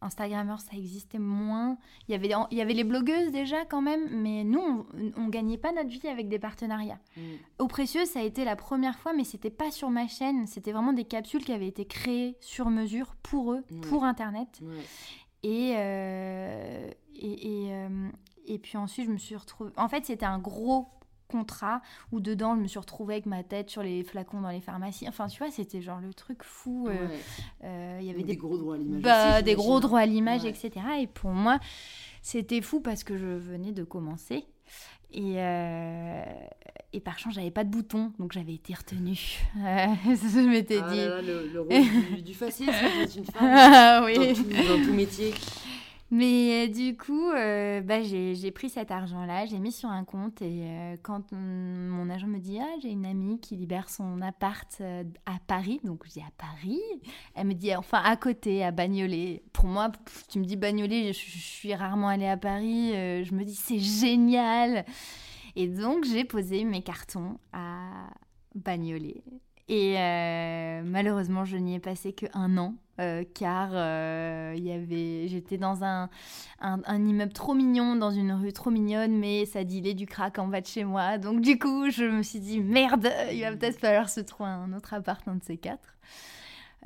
instagrammeur, ça existait moins. Il y avait, il y avait les blogueuses déjà quand même, mais nous, on, on gagnait pas notre vie avec des partenariats. Mm. Au précieux, ça a été la première fois, mais c'était pas sur ma chaîne, c'était vraiment des capsules qui avaient été créées sur mesure pour eux, pour Internet. Et, euh, et, et, euh, et puis ensuite, je me suis retrouvée. En fait, c'était un gros contrat où dedans, je me suis retrouvée avec ma tête sur les flacons dans les pharmacies. Enfin, tu vois, c'était genre le truc fou. euh, Ouais. euh, Il y avait des, des gros droits à l'image. bah, des gros droits à l'image, Ouais. etc. Et pour moi, c'était fou parce que je venais de commencer. Et, euh, et par chance, j'avais pas de bouton, donc j'avais été retenue. Euh, je m'étais Ah dit. là là, le, le rôle du, du faciès t'es une femme. Ah oui. dans, tout, dans tout métier. Mais euh, du coup, euh, bah, j'ai pris cet argent-là, j'ai mis sur un compte et euh, quand mon agent me dit ah j'ai une amie qui libère son appart à Paris, donc je dis à Paris, elle me dit enfin à côté à Bagnolet. Pour moi, tu me dis Bagnolet, je, je suis rarement allée à Paris, je me dis c'est génial. Et donc j'ai posé mes cartons à Bagnolet. Et euh, malheureusement, je n'y ai passé que un an, euh, car euh, y avait, j'étais dans un, un, immeuble trop mignon, dans une rue trop mignonne, mais ça dilait du crack en bas de chez moi. Donc du coup, je me suis dit, merde, il va peut-être falloir se trouver un autre appart, un de ces quatre.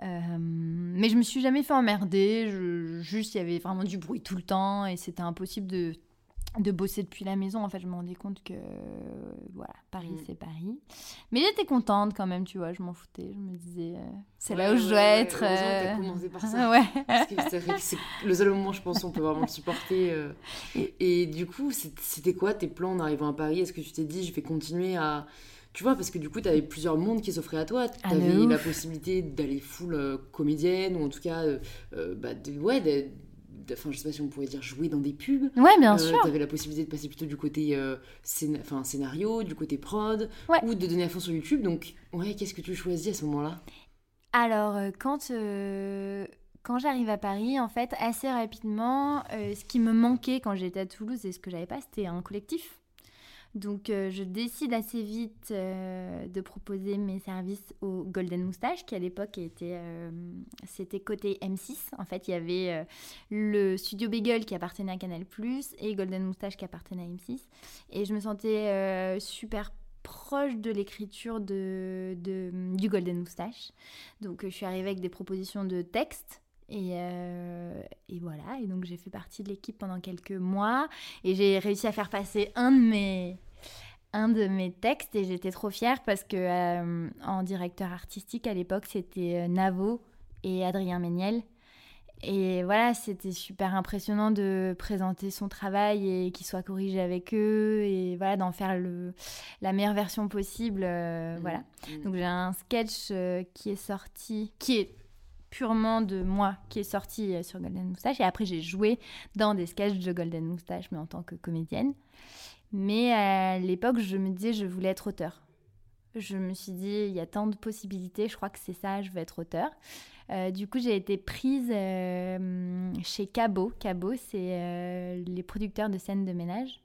Mais je me suis jamais fait emmerder, juste il y avait vraiment du bruit tout le temps et c'était impossible de, de bosser depuis la maison. En fait, je me rendais compte que voilà, Paris Mm. c'est Paris. Mais j'étais contente quand même, tu vois, je m'en foutais. Je me disais, euh, c'est là Ouais, où je dois ouais, être. euh, commencé par ça. ouais. Parce que c'est vrai que c'est le seul moment, je pense, où on peut vraiment le supporter. euh. Et du coup, c'était quoi tes plans en arrivant à Paris? Est-ce que tu t'es dit, je vais continuer à. Tu vois, parce que du coup, tu avais plusieurs mondes qui s'offraient à toi. Tu Ah, avais ouf. la possibilité d'aller full euh, comédienne, ou en tout cas, euh, bah, de, ouais, enfin, je sais pas si on pourrait dire jouer dans des pubs. Ouais, bien Euh, sûr. T'avais la possibilité de passer plutôt du côté euh, scén- scénario, du côté prod, Ouais. ou de donner à fond sur YouTube. Donc, ouais, qu'est-ce que tu choisis à ce moment-là? Alors, euh, quand, euh, quand j'arrive à Paris, en fait, assez rapidement, ce qui me manquait quand j'étais à Toulouse et ce que j'avais pas, c'était un collectif. Donc, euh, je décide assez vite euh, de proposer mes services au Golden Moustache, qui à l'époque était, euh, c'était côté M6. En fait, il y avait le studio Bagel qui appartenait à Canal+, et Golden Moustache qui appartenait à M6. Et je me sentais super proche de l'écriture de, du Golden Moustache. Donc je suis arrivée avec des propositions de texte. Et, euh, et voilà, et donc j'ai fait partie de l'équipe pendant quelques mois et j'ai réussi à faire passer un de mes, un de mes textes et j'étais trop fière parce que euh, en directeur artistique à l'époque c'était euh, Navo et Adrien Méniel. Et voilà, c'était super impressionnant de présenter son travail et qu'il soit corrigé avec eux et voilà d'en faire le, la meilleure version possible. Euh, mmh. Voilà. Mmh. Donc j'ai un sketch qui est sorti, qui est purement de moi, qui est sorti sur Golden Moustache. Et après j'ai joué dans des sketchs de Golden Moustache, mais en tant que comédienne. Mais à l'époque, je me disais, je voulais être auteur. Je me suis dit, il y a tant de possibilités, je crois que c'est ça, je veux être auteur. Euh, du coup, j'ai été prise euh, chez Cabo. Cabo, c'est euh, les producteurs de scènes de ménage.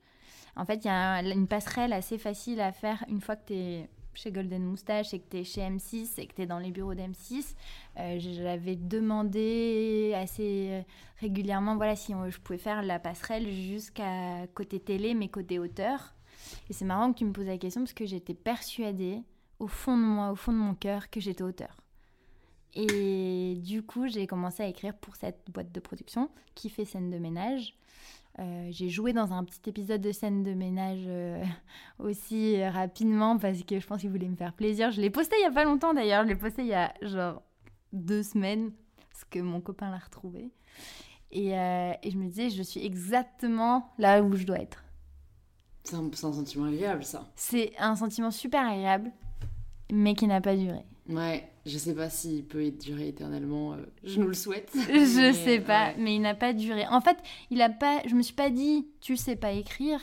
En fait, il y a une passerelle assez facile à faire une fois que tu es chez Golden Moustache et que tu es chez M6 et que tu es dans les bureaux d'M6, euh, j'avais demandé assez euh, régulièrement voilà, si je pouvais faire la passerelle jusqu'à côté télé, mais côté auteur. Et c'est marrant que tu me poses la question parce que j'étais persuadée, au fond de moi, au fond de mon cœur, que j'étais auteur. Et du coup, j'ai commencé à écrire pour cette boîte de production qui fait scène de ménage. Euh, j'ai joué dans un petit épisode de scène de ménage euh, aussi euh, rapidement parce que je pense qu'il voulait me faire plaisir. Je l'ai posté il y a pas longtemps d'ailleurs, je l'ai posté il y a genre deux semaines parce que mon copain l'a retrouvé. Et, et, je me disais, je suis exactement là où je dois être. C'est un, un sentiment agréable ça. C'est un sentiment super agréable, mais qui n'a pas duré. Ouais, je sais pas s'il peut durer éternellement. Euh, je nous le souhaite. je sais pas, mais il n'a pas duré. En fait, il a pas. Je me suis pas dit, tu sais pas écrire.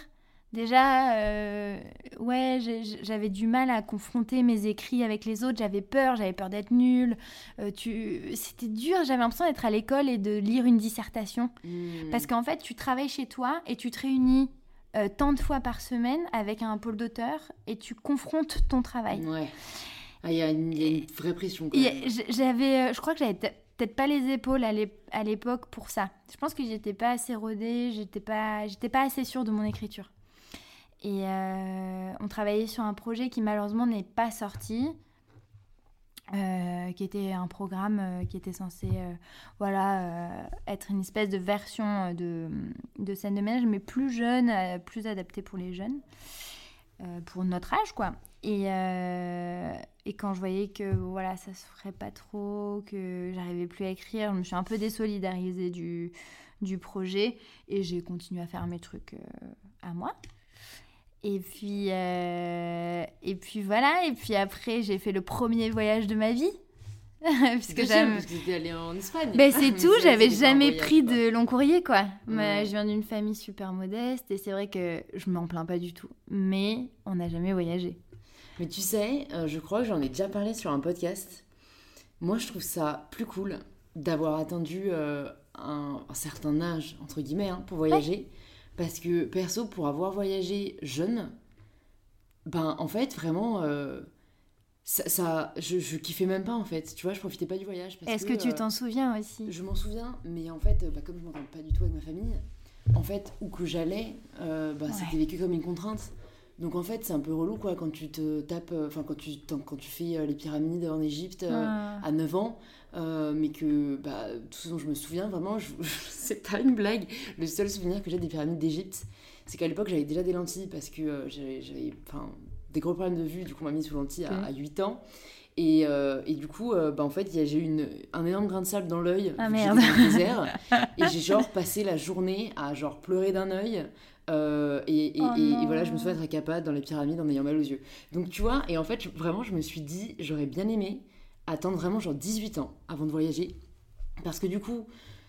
Déjà, euh, ouais, j'avais du mal à confronter mes écrits avec les autres. J'avais peur, j'avais peur d'être nulle. Euh, tu... C'était dur. J'avais l'impression d'être à l'école et de lire une dissertation. Hmm. Parce qu'en fait, tu travailles chez toi et tu te réunis tant de fois par semaine avec un pôle d'auteur et tu confrontes ton travail. Ouais. Ah, il y, a une vraie pression. J'avais, euh, je crois que j'avais peut-être pas les épaules à l'époque pour ça. Je pense que j'étais pas assez rodée, j'étais pas, j'étais pas assez sûre de mon écriture. Et euh, on travaillait sur un projet qui malheureusement n'est pas sorti, euh, qui était un programme qui était censé, voilà, être une espèce de version de, de scène de ménage, mais plus jeune, plus adaptée pour les jeunes, pour notre âge, quoi. Et, et quand je voyais que voilà, ça se ferait pas trop, que j'arrivais plus à écrire, je me suis un peu désolidarisée du, du projet et j'ai continué à faire mes trucs euh, à moi. Et puis, euh, et puis voilà, et puis après j'ai fait le premier voyage de ma vie. puisque j'aime parce que j'étais allée en Espagne. Ben, c'est tout, j'avais jamais pris de long courrier quoi. Mais je viens d'une famille super modeste et c'est vrai que je m'en plains pas du tout. Mais on n'a jamais voyagé. Mais tu sais, euh, je crois que j'en ai déjà parlé sur un podcast. Moi, je trouve ça plus cool d'avoir attendu euh, un, certain âge, entre guillemets, hein, pour voyager. Parce que, perso, pour avoir voyagé jeune, ben, en fait, vraiment, euh, ça, je, je kiffais même pas, en fait. Tu vois, je profitais pas du voyage. Est-ce que, tu t'en souviens aussi? Je m'en souviens, mais en fait, bah, comme je m'entends pas du tout avec ma famille, en fait, où que j'allais, bah, c'était vécu comme une contrainte. Donc en fait, c'est un peu relou quoi quand tu te tapes, euh, enfin quand tu, quand tu fais euh, les pyramides en Égypte euh, à 9 ans, mais que bah, tout ce dont je me souviens vraiment, je, c'est pas une blague. Le seul souvenir que j'ai des pyramides d'Égypte, c'est qu'à l'époque j'avais déjà des lentilles parce que j'avais, des gros problèmes de vue, du coup on m'a mis sous lentilles à, 8 ans. Et, et, du coup, bah, en fait, j'ai eu un énorme grain de sable dans l'œil. Ah merde. et j'ai genre passé la journée à genre pleurer d'un œil, euh, oh et, voilà, je me souviens être capable dans les pyramides en ayant mal aux yeux. Donc tu vois, et en fait, vraiment, je me suis dit, j'aurais bien aimé attendre vraiment genre 18 ans avant de voyager. Parce que du coup,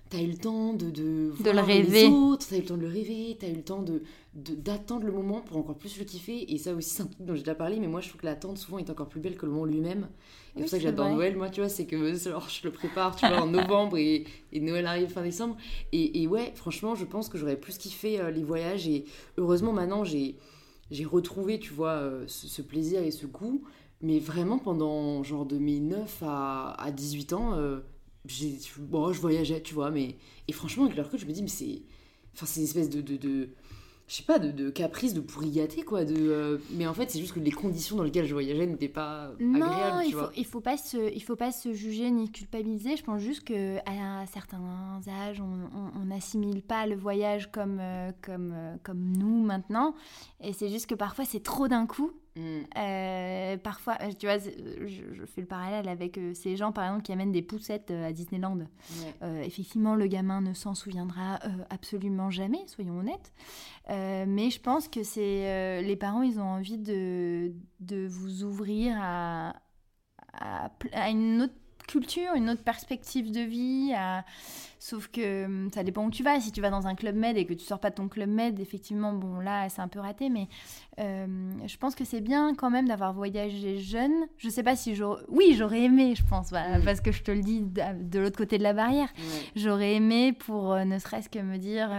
t'as eu le temps de, de, de le rêver. les autres, t'as eu le temps de le rêver, t'as eu le temps de, d'attendre le moment pour encore plus le kiffer. Et ça aussi, c'est un truc dont j'ai déjà parlé, mais moi, je trouve que l'attente souvent est encore plus belle que le moment lui-même. Et c'est pour ça que j'adore Noël, moi, tu vois, c'est que genre, je le prépare, tu vois, en novembre et, et, Noël arrive fin décembre. Et, et, ouais, franchement, je pense que j'aurais plus kiffé euh, les voyages. Et heureusement, maintenant, j'ai, j'ai retrouvé, tu vois, euh, ce, plaisir et ce goût. Mais vraiment, pendant genre de mes 9 à, à 18 ans, euh, bon, je voyageais, tu vois, mais. Et franchement, avec le recul, je me dis, mais c'est. Enfin, c'est une espèce de, de, je sais pas, de, de caprice, de pourri gâté, quoi. De, euh, mais en fait, c'est juste que les conditions dans lesquelles je voyageais n'étaient pas agréables, non, tu il faut, vois. il faut pas se, il faut pas se juger ni culpabiliser. Je pense juste que à certains âges, on n'assimile pas le voyage comme, euh, comme, euh, comme nous maintenant. Et c'est juste que parfois c'est trop d'un coup. Mm. Euh, parfois, euh, tu vois, c'est- je, je fais le parallèle avec euh, ces gens, par exemple, qui amènent des poussettes euh, à Disneyland. Ouais. Euh, effectivement, le gamin ne s'en souviendra euh, absolument jamais, soyons honnêtes. Euh, mais je pense que c'est euh, les parents, ils ont envie de, de vous ouvrir à, à, à une autre culture, une autre perspective de vie. à- Sauf que hum, ça dépend où tu vas. Si tu vas dans un club med et que tu sors pas de ton club med, effectivement, bon là, c'est un peu raté. Mais euh, je pense que c'est bien quand même d'avoir voyagé jeune. Je sais pas si j'aurais... Oui, j'aurais aimé, je pense, voilà, Mm. parce que je te le dis de, l'autre côté de la barrière. J'aurais aimé pour euh, ne serait-ce que me dire,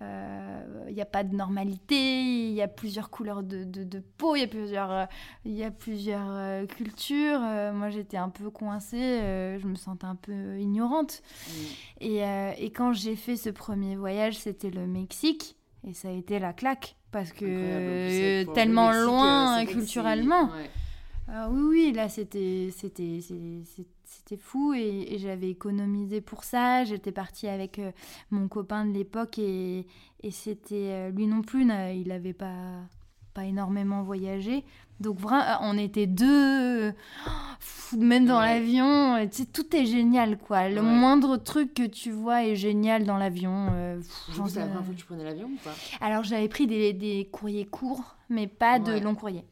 il n'y a pas de normalité, il y a plusieurs couleurs de, de, de peau, il y a plusieurs, euh, il y a plusieurs euh, cultures. Euh, moi, j'étais un peu coincée, euh, je me sentais un peu ignorante. Mm. Et, euh, et quand j'ai fait ce premier voyage, c'était le Mexique, et ça a été la claque, parce que euh, tellement Mexique, euh, loin culturellement. ouais. Oui, oui, là c'était c'était fou et, et j'avais économisé pour ça. J'étais partie avec euh, mon copain de l'époque et, et c'était euh, lui non plus, il n'avait pas pas énormément voyagé. Donc vraiment, on était deux, oh, même dans Ouais. l'avion, et tu sais, tout est génial quoi. Le Ouais. moindre truc que tu vois est génial dans l'avion. euh, j'en la première fois que tu prenais l'avion ou pas? Alors j'avais pris des, des courriers courts, mais pas de longs courriers.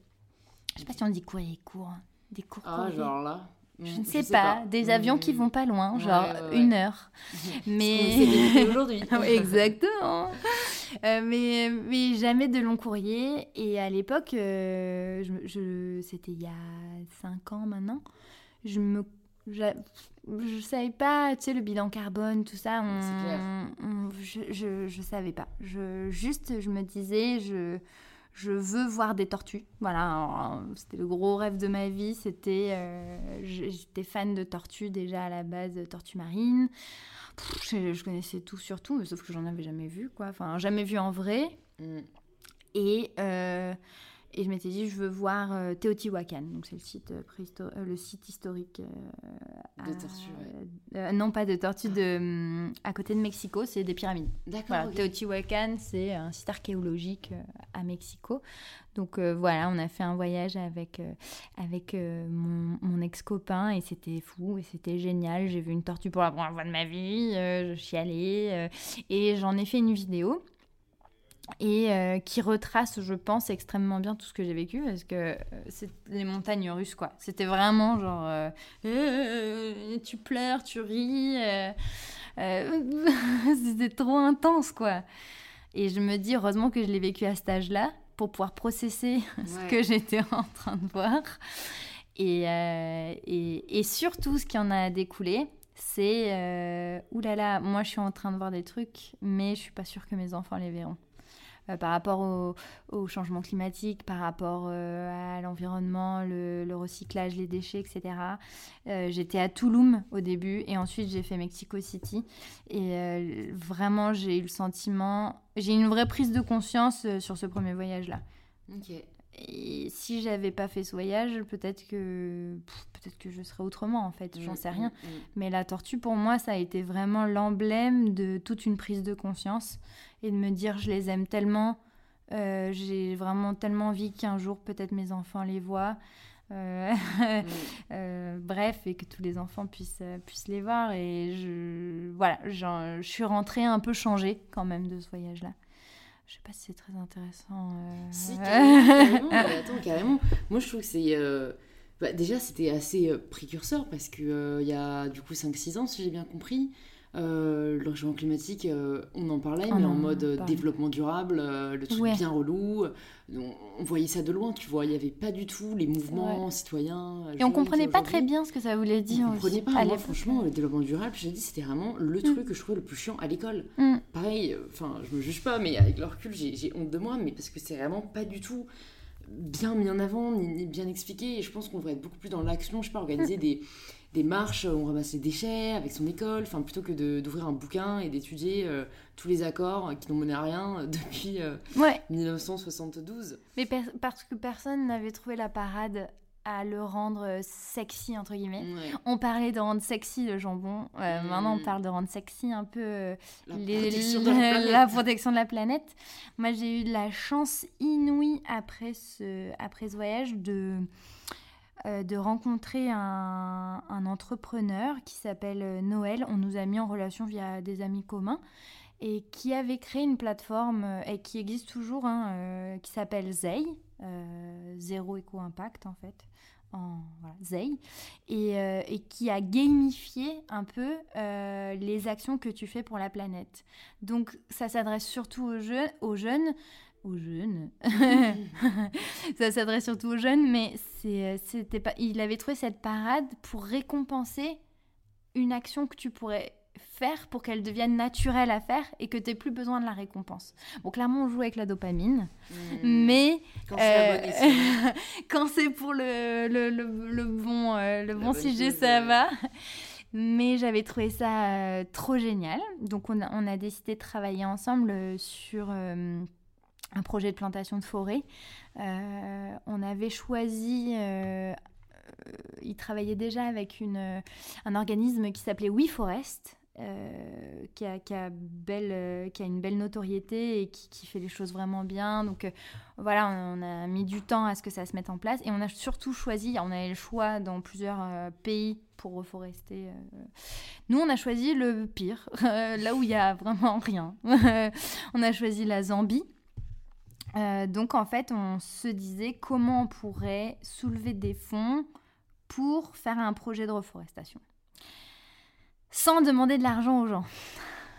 Je sais pas si on dit courrier court. Des courts Ah, courriers. genre là Je Mm, ne sais, pas. Des avions qui Mm. vont pas loin, genre ouais, ouais. une heure. Mais aujourd'hui. Ouais, Exactement. Euh, mais, mais jamais de long courrier. Et à l'époque, euh, je, je- c'était il y a 5 ans maintenant, je me je savais pas, tu sais, le bilan carbone, tout ça, on, C'est clair. on- je, je, je savais pas. Je, juste, je me disais, je, je veux voir des tortues. Voilà, c'était le gros rêve de ma vie. C'était, euh, j'étais fan de tortues déjà à la base, tortues marines. Pff, je, je connaissais tout sur tout, mais sauf que j'en avais jamais vu, quoi. Enfin, jamais vu en vrai. Mm. Et, euh, et je m'étais dit, je veux voir euh, Teotihuacan. Donc, c'est le site, euh, euh, le site historique. euh, De ouais. euh, non, pas de tortues, de, à côté de Mexico, c'est des pyramides. D'accord. Voilà. Teotihuacan, c'est un site archéologique à Mexico. Donc voilà, on a fait un voyage avec, avec mon, mon ex-copain et c'était fou et c'était génial. J'ai vu une tortue pour la première fois de ma vie, je chialais euh, et j'en ai fait une vidéo et euh, qui retrace, je pense, extrêmement bien tout ce que j'ai vécu parce que euh, c'est les montagnes russes, quoi. C'était vraiment genre, euh, tu pleures, tu ris, c'était trop intense, quoi. Et je me dis, heureusement que je l'ai vécu à cet âge-là pour pouvoir processer ce que j'étais en train de voir. Et, et, et surtout, ce qui en a découlé, c'est oulala, moi je suis en train de voir des trucs, mais je suis pas sûre que mes enfants les verront. Euh, par rapport au, changement climatique, par rapport euh, à l'environnement, le, recyclage, les déchets, etc. Euh, J'étais à Tulum au début et ensuite j'ai fait Mexico City. Et vraiment, j'ai eu le sentiment, j'ai une vraie prise de conscience sur ce premier voyage-là. Ok. Et si j'avais pas fait ce voyage, peut-être que peut-être que je serais autrement en fait, j'en Mm, sais rien. mm, mm. Mais la tortue pour moi, ça a été vraiment l'emblème de toute une prise de conscience et de me dire je les aime tellement, euh, j'ai vraiment tellement envie qu'un jour peut-être mes enfants les voient. Euh, Mm. euh, bref, et que tous les enfants puissent, puissent les voir. Et je, voilà, j'en- je suis rentrée un peu changée quand même de ce voyage-là. Je sais pas si c'est très intéressant. euh. Si, carrément, carrément, attends, carrément. Moi, je trouve que c'est. euh, bah, déjà, c'était assez euh, précurseur parce qu'il il y a du coup 5-6 ans, si j'ai bien compris. Euh, le réchauffement climatique, euh, on en parlait, mais en en mode développement durable, euh, le truc Ouais. bien relou. On, on voyait ça de loin, tu vois. Il n'y avait pas du tout les mouvements citoyens. Et on comprenait pas très bien ce que ça voulait dire. On comprenait pas. Moi, franchement, le développement durable, je te dis, c'était vraiment le truc que je trouvais le plus chiant à l'école. Mm. Pareil, enfin, je me juge pas, mais avec le recul, j'ai j'ai honte de moi, mais parce que c'est vraiment pas du tout bien mis en avant, ni, bien expliqué. Et je pense qu'on devrait être beaucoup plus dans l'action. Je sais pas, organiser des, des marches, on ramasse les déchets avec son école, enfin plutôt que d'ouvrir un bouquin et d'étudier euh, tous les accords qui n'ont mené à rien depuis 1972. Mais parce que personne n'avait trouvé la parade à le rendre euh, sexy entre guillemets. On parlait de rendre sexy le jambon. Euh, maintenant, on mm. parle de rendre sexy un peu euh, la, protection la, protection de la planète. Moi, j'ai eu de la chance inouïe après ce, après ce voyage de, de rencontrer un, entrepreneur qui s'appelle Noël. On nous a mis en relation via des amis communs et qui avait créé une plateforme et qui existe toujours, hein, qui s'appelle Zay, Zéro Éco Impact en fait en euh, et, qui a gamifié un peu euh, les actions que tu fais pour la planète. Donc ça s'adresse surtout aux jeunes, aux jeunes, aux jeunes. ça s'adresse surtout aux jeunes, mais c'est, c'était pas. Il avait trouvé cette parade pour récompenser une action que tu pourrais faire pour qu'elle devienne naturelle à faire et que tu n'aies plus besoin de la récompense. Bon, clairement, on joue avec la dopamine, hmm. mais quand c'est euh, pour le, le, le, bon, euh, le bon sujet, ça va. Mais j'avais trouvé ça euh, trop génial. Donc, on a, on a, décidé de travailler ensemble sur un projet de plantation de forêt. on avait choisi il travaillait déjà avec une, un organisme qui s'appelait WeForest, euh, qui, a, qui, a belle, euh, qui a une belle notoriété et qui, qui fait les choses vraiment bien. Donc euh, voilà, on, a mis du temps à ce que ça se mette en place et on a surtout choisi, on avait le choix dans plusieurs pays pour reforester. Nous, on a choisi le pire, là où il y a vraiment rien. on a choisi la Zambie. Donc en fait, on se disait comment on pourrait soulever des fonds pour faire un projet de reforestation sans demander de l'argent aux gens.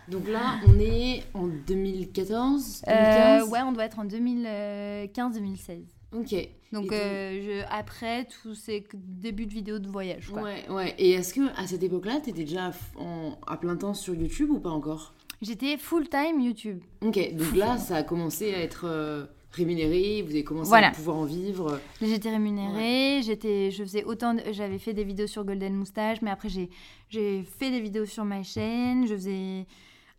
Donc là, on est en 2014 euh, Ouais, on doit être en 2015-2016. Ok. Donc euh, je, après tous ces débuts de vidéos de voyage. Quoi. Ouais, ouais. Et est-ce que à cette époque-là, tu étais déjà à plein temps sur YouTube ou pas encore? J'étais full time YouTube. Ok, donc là, ça a commencé à être. Euh, rémunéré, vous avez commencé à pouvoir en vivre. J'étais rémunérée, j'étais, je faisais autant, j'avais fait des vidéos sur Golden Moustache, mais après j'ai, j'ai fait des vidéos sur ma chaîne. Je faisais,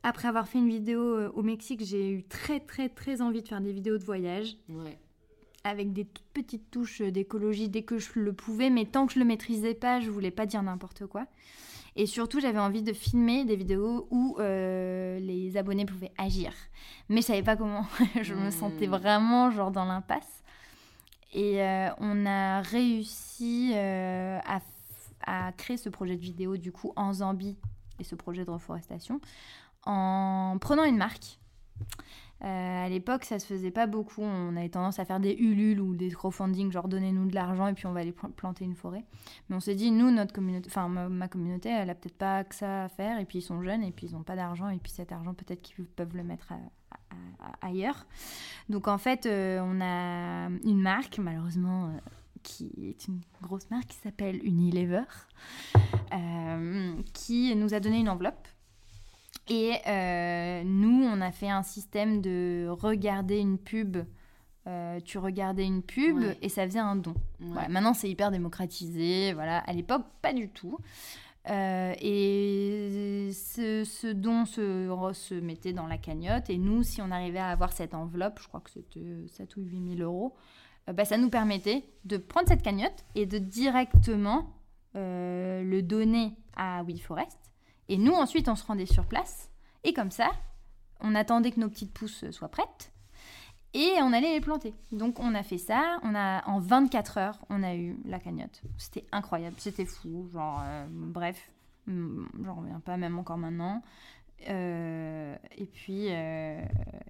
après avoir fait une vidéo euh, au Mexique, j'ai eu très très très envie de faire des vidéos de voyage. Ouais. Avec des toutes petites touches d'écologie dès que je le pouvais, mais tant que je le maîtrisais pas, je voulais pas dire n'importe quoi. Et surtout, j'avais envie de filmer des vidéos où euh, les abonnés pouvaient agir. Mais je savais pas comment. je me sentais hmm. vraiment genre dans l'impasse. Et euh, on a réussi euh, à, à, créer ce projet de vidéo du coup en Zambie et ce projet de reforestation en prenant une marque euh, à l'époque, ça se faisait pas beaucoup. On avait tendance à faire des Ulule ou des crowdfunding, genre donnez-nous de l'argent et puis on va aller planter une forêt. Mais on s'est dit, nous, notre communauté, enfin ma, communauté, elle a peut-être pas que ça à faire et puis ils sont jeunes et puis ils n'ont pas d'argent et puis cet argent, peut-être qu'ils peuvent le mettre ailleurs. Donc en fait, euh, on a une marque, malheureusement. Euh, qui est une grosse marque qui s'appelle Unilever, qui nous a donné une enveloppe et euh, nous, on a fait un système de regarder une pub. Euh, tu regardais une pub et ça faisait un don. maintenant, c'est hyper démocratisé. Voilà. À l'époque, pas du tout. Euh, et ce, don se, se, mettait dans la cagnotte. Et nous, si on arrivait à avoir cette enveloppe, je crois que c'était 7 ou 8 000 euros, bah, ça nous permettait de prendre cette cagnotte et de directement le donner à WeForest et nous, ensuite, on se rendait sur place. Et comme ça, on attendait que nos petites pousses soient prêtes. Et on allait les planter. Donc on a fait ça. On a en 24 heures, on a eu la cagnotte. C'était incroyable, c'était fou. Genre, euh, bref, mm, j'en reviens pas même encore maintenant. Euh, et puis euh,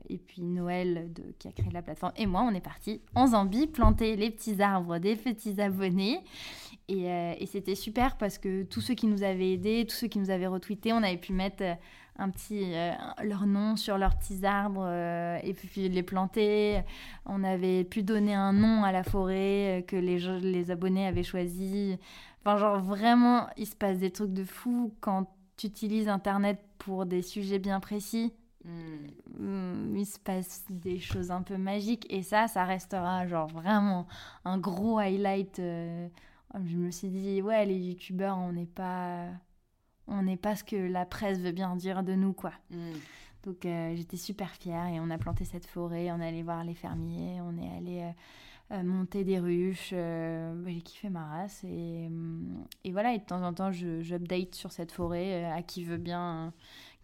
et puis Noël qui a créé la plateforme et moi on est parti en Zambie planter les petits arbres des petits abonnés euh, et, c'était super parce que tous ceux qui nous avaient aidés, tous ceux qui nous avaient retweetés, on avait pu mettre un petit leur nom sur leurs petits arbres et puis les planter. On avait pu donner un nom à la forêt que les, les abonnés avaient choisi. Enfin, genre vraiment, il se passe des trucs de fou quand tu utilises Internet pour des sujets bien précis. hmm, il se passe des choses un peu magiques. Et ça, ça restera genre vraiment un gros highlight. Euh, je me suis dit, ouais, les youtubeurs, on n'est pas, on n'est pas ce que la presse veut bien dire de nous, quoi. Hmm. Donc euh, j'étais super fière et on a planté cette forêt, on est allé voir les fermiers, on est allé euh, monter des ruches. Bah, j'ai kiffé ma race et, et, voilà. Et de temps en temps, j'update sur cette forêt à qui veut bien,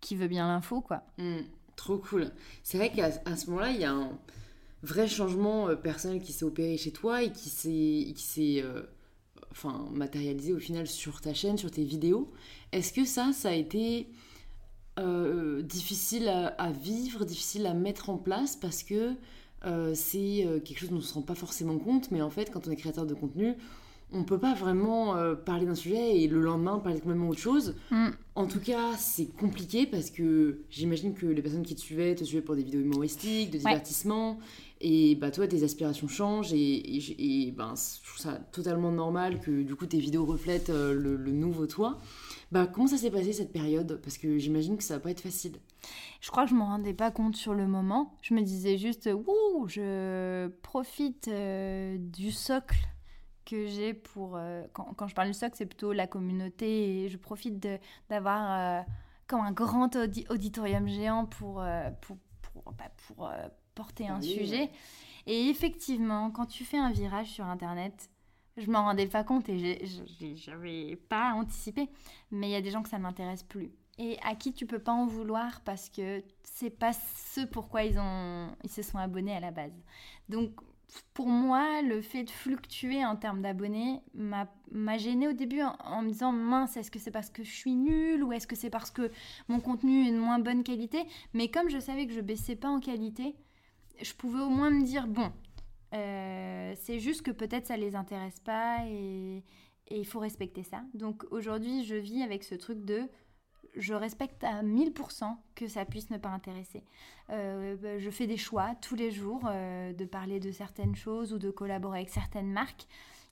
qui veut bien l'info, quoi. Hmm. trop cool. C'est vrai qu'à ce moment-là, il y a un vrai changement personnel qui s'est opéré chez toi et qui s'est enfin matérialisé au final sur ta chaîne, sur tes vidéos. Est-ce que ça, ça a été euh, difficile à, vivre, difficile à mettre en place parce que euh, c'est euh, quelque chose dont on ne se rend pas forcément compte, mais en fait, quand on est créateur de contenu, on peut pas vraiment parler d'un sujet et le lendemain parler de complètement autre chose. Mm. En tout cas, c'est compliqué parce que j'imagine que les personnes qui te suivaient te suivaient pour des vidéos humoristiques, de divertissement. Et bah, toi, tes aspirations changent et, et, ben, je trouve ça totalement normal que du coup tes vidéos reflètent le, le nouveau toi. Bah, comment ça s'est passé cette période? Parce que j'imagine que ça va pas être facile. Je crois que je m'en rendais pas compte sur le moment. Je me disais juste, ouh, je profite euh, du socle que j'ai pour. Euh, quand, quand, je parle du socle, c'est plutôt la communauté et je profite d'avoir euh, comme un grand auditorium géant pour, pour, pour, bah, pour porter un sujet. Et effectivement, quand tu fais un virage sur Internet, je m'en rendais pas compte et j'avais pas anticipé. Mais il y a des gens que ça ne m'intéresse plus. Et à qui tu peux pas en vouloir parce que c'est pas ce pourquoi ils, ont, ils se sont abonnés à la base. Donc pour moi, le fait de fluctuer en termes d'abonnés m'a gêné au début en, me disant mince, est-ce que c'est parce que je suis nulle ou est-ce que c'est parce que mon contenu est de moins bonne qualité? Mais comme je savais que je baissais pas en qualité, je pouvais au moins me dire bon, euh, c'est juste que peut-être ça les intéresse pas et, il faut respecter ça. Donc aujourd'hui, je vis avec ce truc de je respecte à 1000% que ça puisse ne pas intéresser. Euh, bah, je fais des choix tous les jours euh, de parler de certaines choses ou de collaborer avec certaines marques.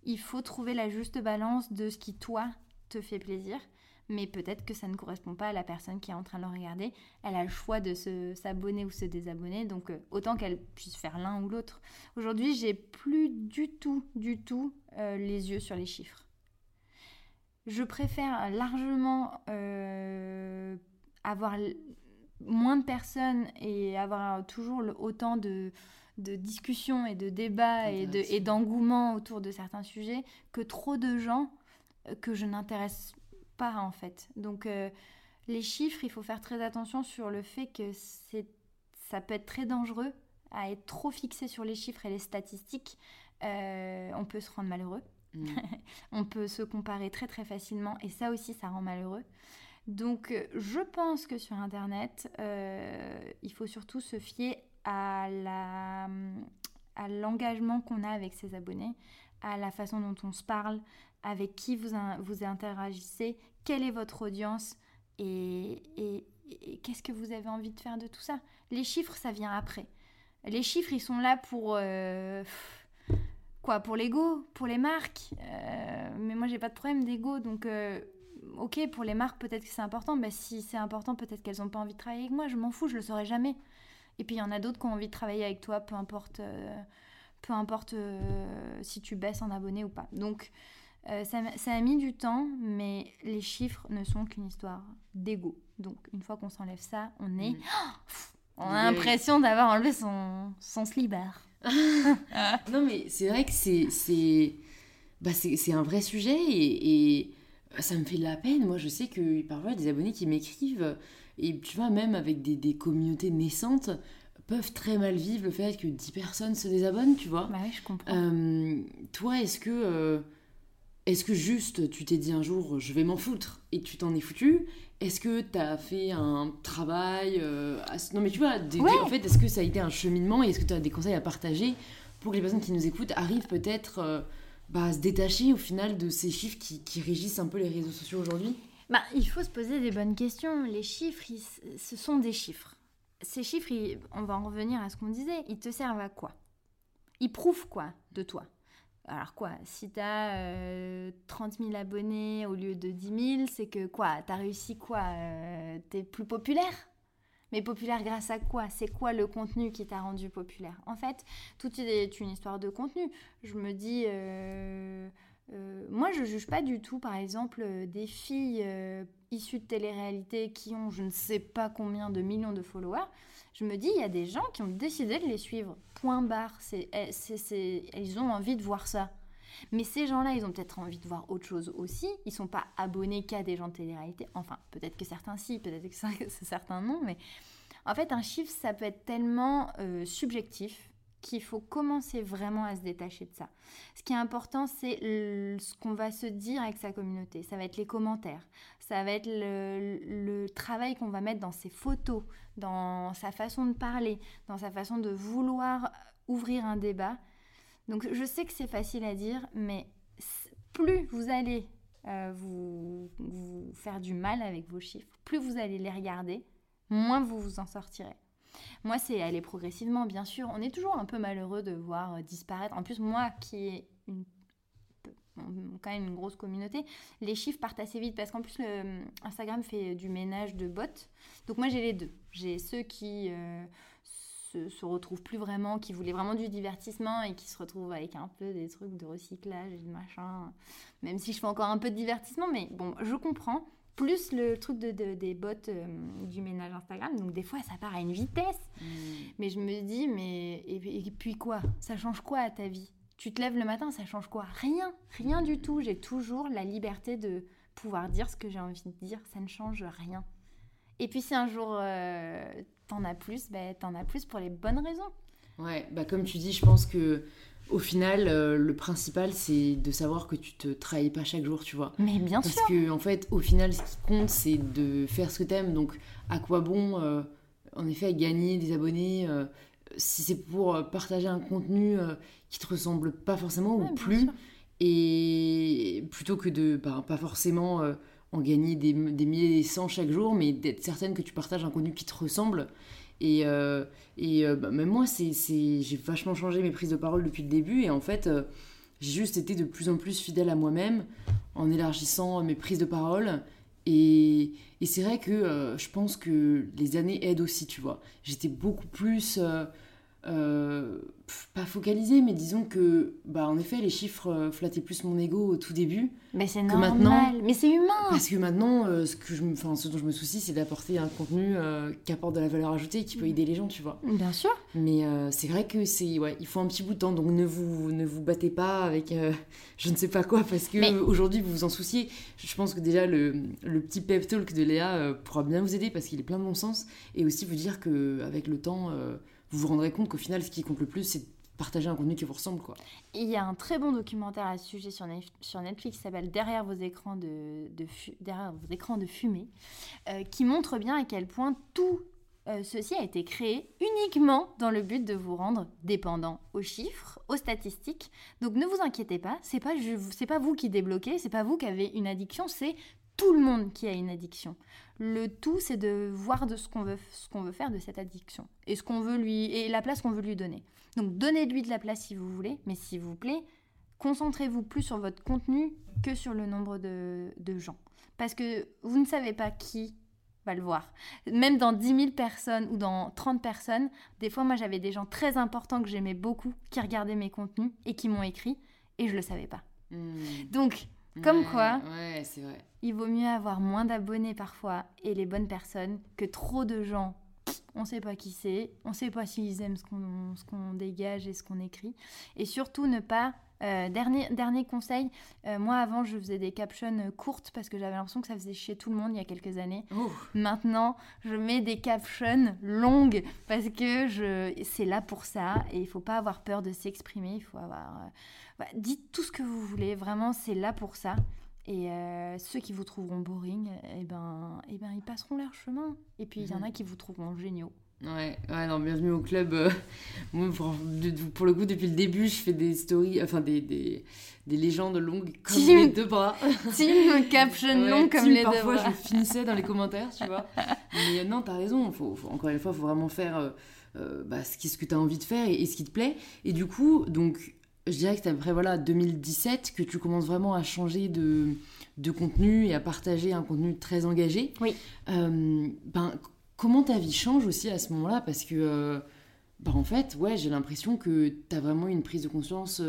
Il faut trouver la juste balance de ce qui, toi, te fait plaisir mais peut-être que ça ne correspond pas à la personne qui est en train de le regarder. Elle a le choix de s'abonner ou se désabonner, donc euh, autant qu'elle puisse faire l'un ou l'autre. Aujourd'hui, j'ai plus du tout, du tout les yeux sur les chiffres. Je préfère largement euh, avoir moins de personnes et avoir toujours autant de, discussions et de débats et d'engouement autour de certains sujets que trop de gens que je n'intéresse pas en fait. Donc euh, les chiffres, il faut faire très attention sur le fait que c'est ça peut être très dangereux à être trop fixé sur les chiffres et les statistiques. Euh, on peut se rendre malheureux. On peut se comparer très très facilement et ça aussi ça rend malheureux. Donc euh, je pense que sur Internet, il faut surtout se fier à l'engagement qu'on a avec ses abonnés, à la façon dont on se parle, avec qui vous, vous interagissez, quelle est votre audience et, qu'est-ce que vous avez envie de faire de tout ça. Les chiffres, ça vient après. Les chiffres, ils sont là pour... Euh, quoi Pour l'ego Pour les marques euh, Mais moi, j'ai pas de problème d'ego, donc... Euh, ok, pour les marques, peut-être que c'est important. mais si c'est important, peut-être qu'elles n'ont pas envie de travailler avec moi. Je m'en fous, je le saurai jamais. Et puis, il y en a d'autres qui ont envie de travailler avec toi, peu importe, peu importe si tu baisses en abonnés ou pas. Donc, euh, ça, a mis du temps, mais les chiffres ne sont qu'une histoire d'ego. Donc, une fois qu'on s'enlève ça, on est. Mm. On a l'impression d'avoir enlevé son, son slibard. non, mais c'est vrai que c'est bah c'est un vrai sujet et, ça me fait de la peine. Moi, je sais que parfois, des abonnés qui m'écrivent, et tu vois, même avec des, des, communautés naissantes, peuvent très mal vivre le fait que 10 personnes se désabonnent, tu vois. Bah oui, je comprends. Euh, toi, est-ce que. Euh, est-ce que juste tu t'es dit un jour je vais m'en foutre et tu t'en es foutu? Est-ce que tu as fait un travail euh, Non mais tu vois, en fait, est-ce que ça a été un cheminement et est-ce que tu as des conseils à partager pour que les personnes qui nous écoutent arrivent peut-être euh, bah, à se détacher au final de ces chiffres qui, régissent un peu les réseaux sociaux aujourd'hui? Bah, Il faut se poser des bonnes questions. Les chiffres, ce sont des chiffres. Ces chiffres, on va en revenir à ce qu'on disait, ils te servent à quoi? Ils prouvent quoi de toi? Alors quoi, si tu as 30 000 abonnés au lieu de 10 000, c'est que quoi T'as réussi quoi euh, T'es plus populaire? Mais populaire grâce à quoi? C'est quoi le contenu qui t'a rendu populaire? En fait, tout est une histoire de contenu. Je me dis, euh, euh, moi je juge pas du tout, par exemple, des filles issues de télé-réalité qui ont je ne sais pas combien de millions de followers. Je me dis, il y a des gens qui ont décidé de les suivre. Point barre. C'est, ils ont envie de voir ça. Mais ces gens-là, ils ont peut-être envie de voir autre chose aussi. Ils sont pas abonnés qu'à des gens de télé-réalité. Enfin, peut-être que certains si, peut-être que certains non. Mais en fait, un chiffre, ça peut être tellement euh, subjectif qu'il faut commencer vraiment à se détacher de ça. Ce qui est important, c'est ce qu'on va se dire avec sa communauté. Ça va être les commentaires, ça va être le, travail qu'on va mettre dans ses photos, dans sa façon de parler, dans sa façon de vouloir ouvrir un débat. Donc je sais que c'est facile à dire, mais plus vous allez euh, vous, faire du mal avec vos chiffres, plus vous allez les regarder, moins vous vous en sortirez. Moi, c'est aller progressivement, bien sûr. On est toujours un peu malheureux de voir euh, disparaître. En plus, moi qui ai une, quand même une grosse communauté, les chiffres partent assez vite parce qu'en plus, le, Instagram fait du ménage de bots. Donc moi, j'ai les deux. J'ai ceux qui... Euh, se, retrouvent plus vraiment, qui voulaient vraiment du divertissement et qui se retrouvent avec un peu des trucs de recyclage et de machin. Même si je fais encore un peu de divertissement, mais bon, je comprends. Plus le truc de, des bots euh, du ménage Instagram, donc des fois ça part à une vitesse. Mm. Mais je me dis, mais et, puis quoi? Ça change quoi à ta vie? Tu te lèves le matin, ça change quoi? Rien, rien du tout. J'ai toujours la liberté de pouvoir dire ce que j'ai envie de dire, ça ne change rien. Et puis si un jour euh, t'en as plus, ben, t'en as plus pour les bonnes raisons. Ouais, bah comme tu dis, je pense que au final, euh, le principal, c'est de savoir que tu te trahis pas chaque jour, tu vois. Mais bien sûr. Parce que, en fait, au final, ce qui compte, c'est de faire ce que t'aimes. Donc, à quoi bon, euh, en effet, gagner des abonnés si c'est pour partager un contenu qui te ressemble pas forcément ou plus Et plutôt que de bah, pas forcément en gagner des, des milliers des cents chaque jour, mais d'être certaine que tu partages un contenu qui te ressemble. Et, euh, et euh, bah, même moi, c'est, j'ai vachement changé mes prises de parole depuis le début. Et en fait, euh, j'ai juste été de plus en plus fidèle à moi-même en élargissant mes prises de parole. Et, c'est vrai que je pense que les années aident aussi, tu vois. J'étais beaucoup plus euh, pas focalisé, mais disons que, bah, en effet, les chiffres euh, flattaient plus mon ego au tout début. Mais c'est normal, maintenant, mais c'est humain. Parce que maintenant, euh, ce, que je me, ce dont je me soucie, c'est d'apporter un contenu qui apporte de la valeur ajoutée, qui peut aider les gens, tu vois. Bien sûr. Mais c'est vrai que c'est, ouais, il faut un petit bout de temps, donc ne vous, ne vous battez pas avec je ne sais pas quoi, parce que aujourd'hui vous vous en souciez. Je pense que déjà le, le petit pep talk de Léa pourra bien vous aider parce qu'il est plein de bon sens, et aussi vous dire que avec le temps vous vous rendrez compte qu'au final, ce qui compte le plus, c'est partager un contenu qui vous ressemble. Il y a un très bon documentaire à ce sujet sur, Netflix qui s'appelle Derrière vos écrans de, Derrière vos écrans de fumée, euh, qui montre bien à quel point tout euh, ceci a été créé uniquement dans le but de vous rendre dépendant aux chiffres, aux statistiques. Donc ne vous inquiétez pas, c'est pas pas vous qui débloquez, c'est pas vous qui avez une addiction, c'est tout le monde qui a une addiction. Le tout, c'est de voir de ce qu'on veut, ce qu'on veut faire de cette addiction et ce qu'on veut lui et la place qu'on veut lui donner. Donc donnez-lui de la place si vous voulez, mais s'il vous plaît, concentrez-vous plus sur votre contenu que sur le nombre de, gens, parce que vous ne savez pas qui va le voir. Même dans 10 000 personnes ou dans 30 personnes, des fois, moi, j'avais des gens très importants que j'aimais beaucoup qui regardaient mes contenus et qui m'ont écrit et je le savais pas. Hmm. Donc comme quoi, il vaut mieux avoir moins d'abonnés parfois et les bonnes personnes que trop de gens. On ne sait pas qui c'est, on ne sait pas s'ils aiment ce qu'on dégage et ce qu'on écrit. Et surtout ne pas euh, dernier, dernier conseil, euh, moi avant je faisais des captions courtes parce que j'avais l'impression que ça faisait chier tout le monde il y a quelques années. Maintenant je mets des captions longues parce que je, c'est là pour ça et il faut pas avoir peur de s'exprimer, il faut avoir... Euh, bah, dites tout ce que vous voulez, vraiment, c'est là pour ça. Et ceux qui vous trouveront boring, eh ben, eh ben, ils passeront leur chemin. Et puis, il y en a qui vous trouveront géniaux. Ouais, ouais, non, bienvenue au club. Euh, moi, pour, le coup, depuis le début, je fais des stories, enfin des, des, des légendes longues comme les deux bras. Team caption long comme les deux bras. Parfois, je finissais dans les commentaires, tu vois. Mais euh, non, t'as raison. Faut, encore une fois, il faut vraiment faire bah, ce, ce que t'as envie de faire et, et, ce qui te plaît. Et du coup, donc, je dirais que c'est après voilà, 2017 que tu commences vraiment à changer de, de contenu et à partager un contenu très engagé. Oui. Euh, ben, comment ta vie change aussi à ce moment-là Parce que, bah, en fait, ouais, j'ai l'impression que tu as vraiment une prise de conscience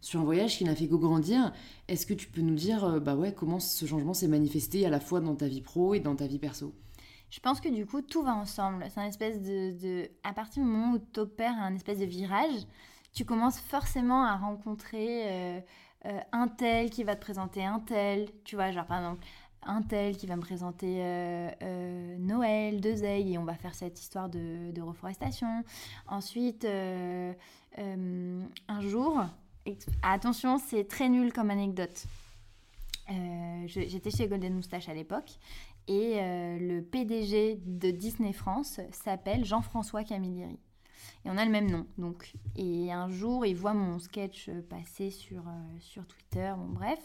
sur un voyage qui n'a fait que grandir. Est-ce que tu peux nous dire bah ouais, comment ce changement s'est manifesté à la fois dans ta vie pro et dans ta vie perso? Je pense que du coup, tout va ensemble. C'est un espèce de, À partir du moment où tu opères un espèce de virage, tu commences forcément à rencontrer euh, un tel qui va te présenter un tel, tu vois, genre par exemple un tel qui va me présenter euh, euh, Noël, deux ailes, et on va faire cette histoire de, reforestation. Ensuite, un jour, attention, c'est très nul comme anecdote. J'étais chez Golden Moustache à l'époque, et le PDG de Disney France s'appelle Jean-François Camilleri. Et on a le même nom. Donc, et un jour, il voit mon sketch passer sur, euh, sur Twitter, bon bref,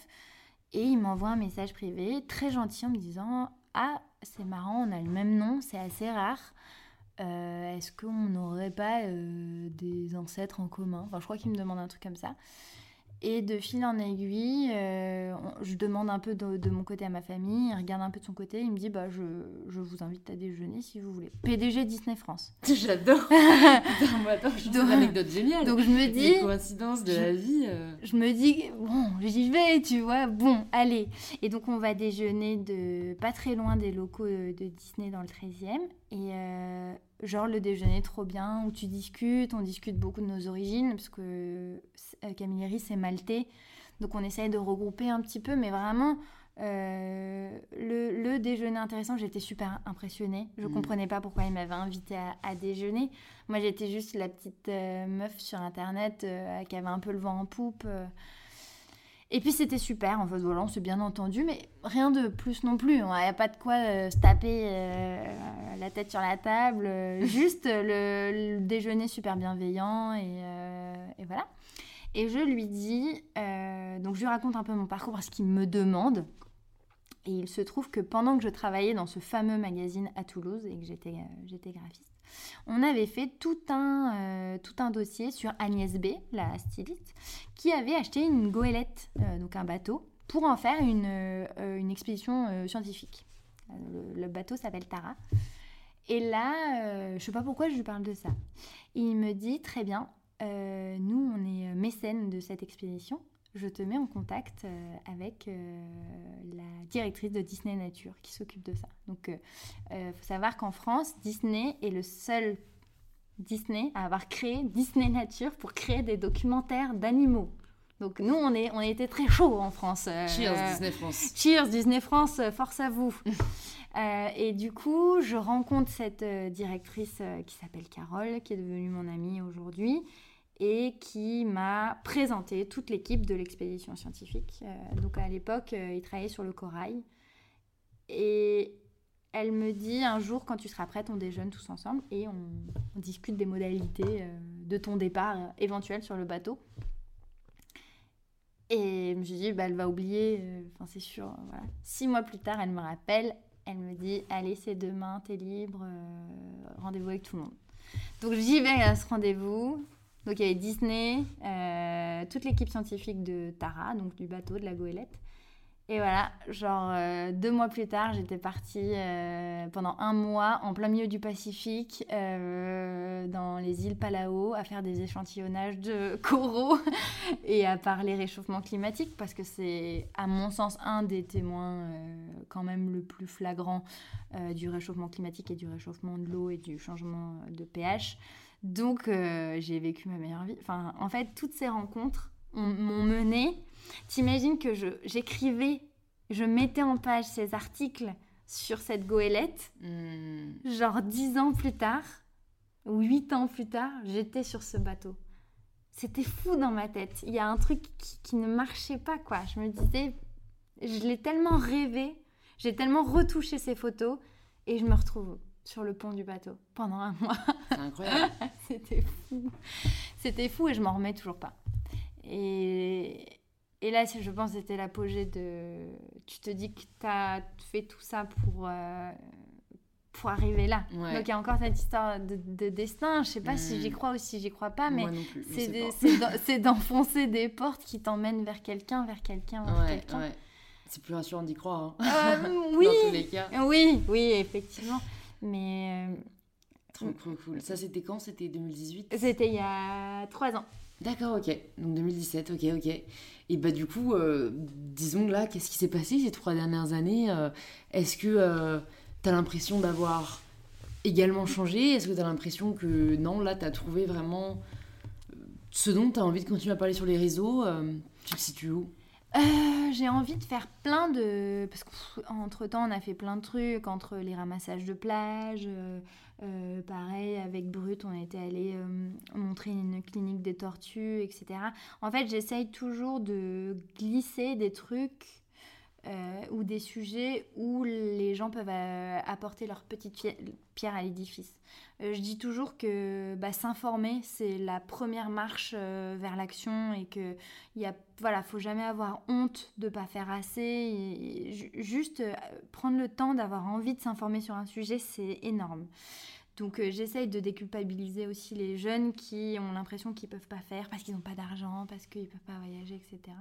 et il m'envoie un message privé très gentil en me disant Ah, c'est marrant, on a le même nom, c'est assez rare. Euh, est-ce qu'on n'aurait pas euh, des ancêtres en commun? Enfin, je crois qu'il me demande un truc comme ça. Et de fil en aiguille, euh, je demande un peu de, mon côté à ma famille, il regarde un peu de son côté, il me dit bah, je, je vous invite à déjeuner si vous voulez. PDG Disney France. J'adore C'est une anecdote géniale Donc je me dis... coïncidences de la vie. Euh. Je me dis, bon, j'y vais, tu vois, bon, allez. Et donc on va déjeuner de pas très loin des locaux de Disney dans le 13e. Et euh, genre le déjeuner trop bien, où tu discutes, on discute beaucoup de nos origines, parce que euh, Camilleri c'est maltais, donc on essaye de regrouper un petit peu, mais vraiment euh, le, déjeuner intéressant, j'étais super impressionnée. Je ne mm. comprenais pas pourquoi il m'avait invité à, déjeuner. Moi j'étais juste la petite meuf sur internet qui avait un peu le vent en poupe. Et puis c'était super, en fait, voilà, on s'est bien entendu, mais rien de plus non plus. Il n'y a pas de quoi euh, se taper euh, la tête sur la table, euh, juste le, déjeuner super bienveillant et, et, voilà. Et je lui dis, donc je lui raconte un peu mon parcours parce qu'il me demande. Et il se trouve que pendant que je travaillais dans ce fameux magazine à Toulouse et que j'étais graphiste, on avait fait tout un, euh, tout un dossier sur Agnès B, la styliste, qui avait acheté une goélette, euh, donc un bateau, pour en faire une, euh, une expédition scientifique. Le, bateau s'appelle Tara. Et là, je sais pas pourquoi je lui parle de ça. Il me dit très bien, nous on est mécènes de cette expédition je te mets en contact euh, avec euh, la directrice de Disney Nature qui s'occupe de ça. Donc, il euh, faut savoir qu'en France, Disney est le seul Disney à avoir créé Disney Nature pour créer des documentaires d'animaux. Donc nous, on, est, on a été très chaud en France. Cheers Disney France. Cheers Disney France, force à vous. et du coup, je rencontre cette directrice qui s'appelle Carole, qui est devenue mon amie aujourd'hui et qui m'a présenté toute l'équipe de l'expédition scientifique. Euh, donc à l'époque, euh, il travaillait sur le corail. Et elle me dit un jour, quand tu seras prête, on déjeune tous ensemble et on, discute des modalités euh, de ton départ éventuel sur le bateau. Et je me suis dit, bah, elle va oublier, enfin c'est sûr. Six mois plus tard, elle me rappelle, elle me dit, allez, c'est demain, t'es libre, rendez-vous avec tout le monde. Donc j'y vais à ce rendez-vous. Donc il y avait Disney, euh, toute l'équipe scientifique de Tara, donc du bateau, de la goélette. Et voilà, genre euh, deux mois plus tard, j'étais partie euh, pendant un mois en plein milieu du Pacifique, dans les îles Palau, à faire des échantillonnages de coraux et à parler réchauffement climatique, parce que c'est, à mon sens, un des témoins quand même le plus flagrant du réchauffement climatique et du réchauffement de l'eau et du changement de pH. Donc, euh, j'ai vécu ma meilleure vie. Enfin, en fait, toutes ces rencontres m'ont mené. T'imagines que j'écrivais, je, mettais en page ces articles sur cette goélette. Hmm. Genre, dix ans plus tard, ou huit ans plus tard, j'étais sur ce bateau. C'était fou dans ma tête. Il y a un truc qui, qui ne marchait pas, quoi. Je me disais, je l'ai tellement rêvé, j'ai tellement retouché ces photos, et je me retrouve sur le pont du bateau pendant un mois. C'est incroyable. C'était fou. C'était fou et je m'en remets toujours pas. Et, et là, je pense que c'était l'apogée de... Tu te dis que tu as fait tout ça pour, euh, pour arriver là. Donc il y a encore cette histoire de, destin. Je sais pas si j'y hmm. crois ou si j'y crois pas, mais c'est d'enfoncer des portes qui t'emmènent vers quelqu'un, vers quelqu'un, vers quelqu'un. Ouais. C'est plus rassurant d'y croire. Hein. Euh, oui. Dans tous les cas. Oui, oui, effectivement. Mais. trop, trop cool. Ça, c'était quand? C'était 2018 C'était il y a trois ans. D'accord, ok. Donc 2017, ok, ok. Et bah du coup, disons là, qu'est-ce qui s'est passé ces trois dernières années? Est-ce que tu as l'impression d'avoir également changé? Est-ce que tu as l'impression que non, là, tu as trouvé vraiment ce dont tu as envie de continuer à parler sur les réseaux? Tu te situes où? Euh, j'ai envie de faire plein de... Parce qu'entre temps, on a fait plein de trucs, entre les ramassages de plage, euh, euh, pareil, avec Brut, on était allé montrer une clinique des tortues, etc. En fait, j'essaye toujours de glisser des trucs euh, ou des sujets où les gens peuvent euh, apporter leur petite pierre à l'édifice. Euh, je dis toujours que bah, s'informer, c'est la première marche vers l'action et que il voilà, faut jamais avoir honte de pas faire assez. juste prendre le temps d'avoir envie de s'informer sur un sujet, c'est énorme. Donc j'essaye de déculpabiliser aussi les jeunes qui ont l'impression qu'ils peuvent pas faire parce qu'ils n'ont pas d'argent, parce qu'ils peuvent pas voyager, etc.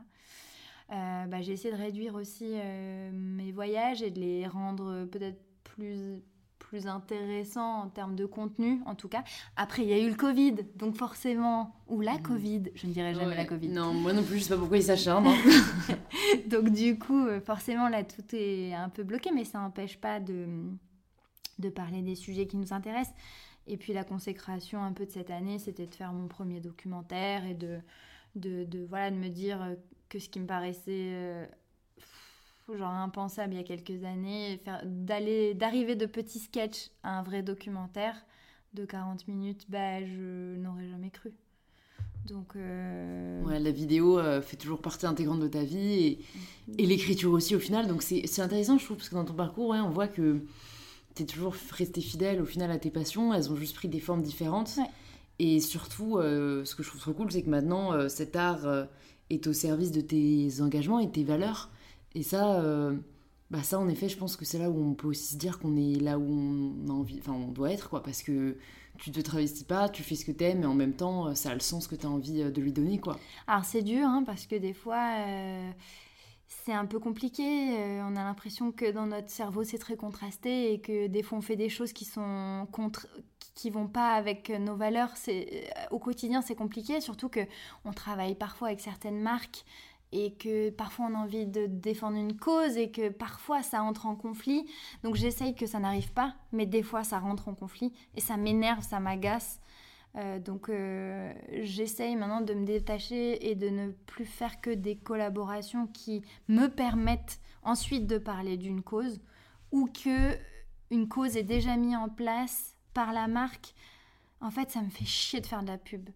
Euh, bah, j'ai essayé de réduire aussi euh, mes voyages et de les rendre peut-être plus plus intéressants en termes de contenu, en tout cas. Après, il y a eu le Covid, donc forcément, ou la mm. Covid, je ne dirais jamais la Covid. Non, moi non plus, je sais pas pourquoi il s'acharne. Hein. donc du coup, euh, forcément, là, tout est un peu bloqué, mais ça n'empêche pas de, de parler des sujets qui nous intéressent. Et puis la consécration un peu de cette année, c'était de faire mon premier documentaire et de, de, de voilà, de me dire que ce qui me paraissait euh, genre impensable il y a quelques années, d'aller d'arriver de petits sketchs à un vrai documentaire de 40 minutes, bah je n'aurais jamais cru. Donc euh, ouais, la vidéo euh, fait toujours partie intégrante de ta vie et, et l'écriture aussi au final. Donc c'est intéressant je trouve parce que dans ton parcours, ouais, on voit que tu es toujours resté fidèle au final à tes passions, elles ont juste pris des formes différentes. Et surtout, ce que je trouve trop cool, c'est que maintenant, cet art est au service de tes engagements et tes valeurs. Et ça, euh, bah ça en effet, je pense que c'est là où on peut aussi se dire qu'on est là où on a envie, enfin on doit être quoi, parce que tu te travestis pas, tu fais ce que t'aimes, mais en même temps, euh, ça a le sens que tu as envie euh, de lui donner quoi. Alors c'est dur, hein, parce que des fois. c'est un peu compliqué. on a l'impression que dans notre cerveau c'est très contrasté et que des fois on fait des choses qui sont contre, qui vont pas avec nos valeurs, c'est au quotidien c'est compliqué, surtout que on travaille parfois avec certaines marques et que parfois on a envie de défendre une cause et que parfois ça entre en conflit. Donc j'essaye que ça n'arrive pas, mais des fois ça rentre en conflit et ça m'énerve, ça m'agace. Euh, donc euh, j'essaye maintenant de me détacher et de ne plus faire que des collaborations qui me permettent ensuite de parler d'une cause ou que une cause est déjà mise en place par la marque, en fait, ça me fait chier de faire de la pub.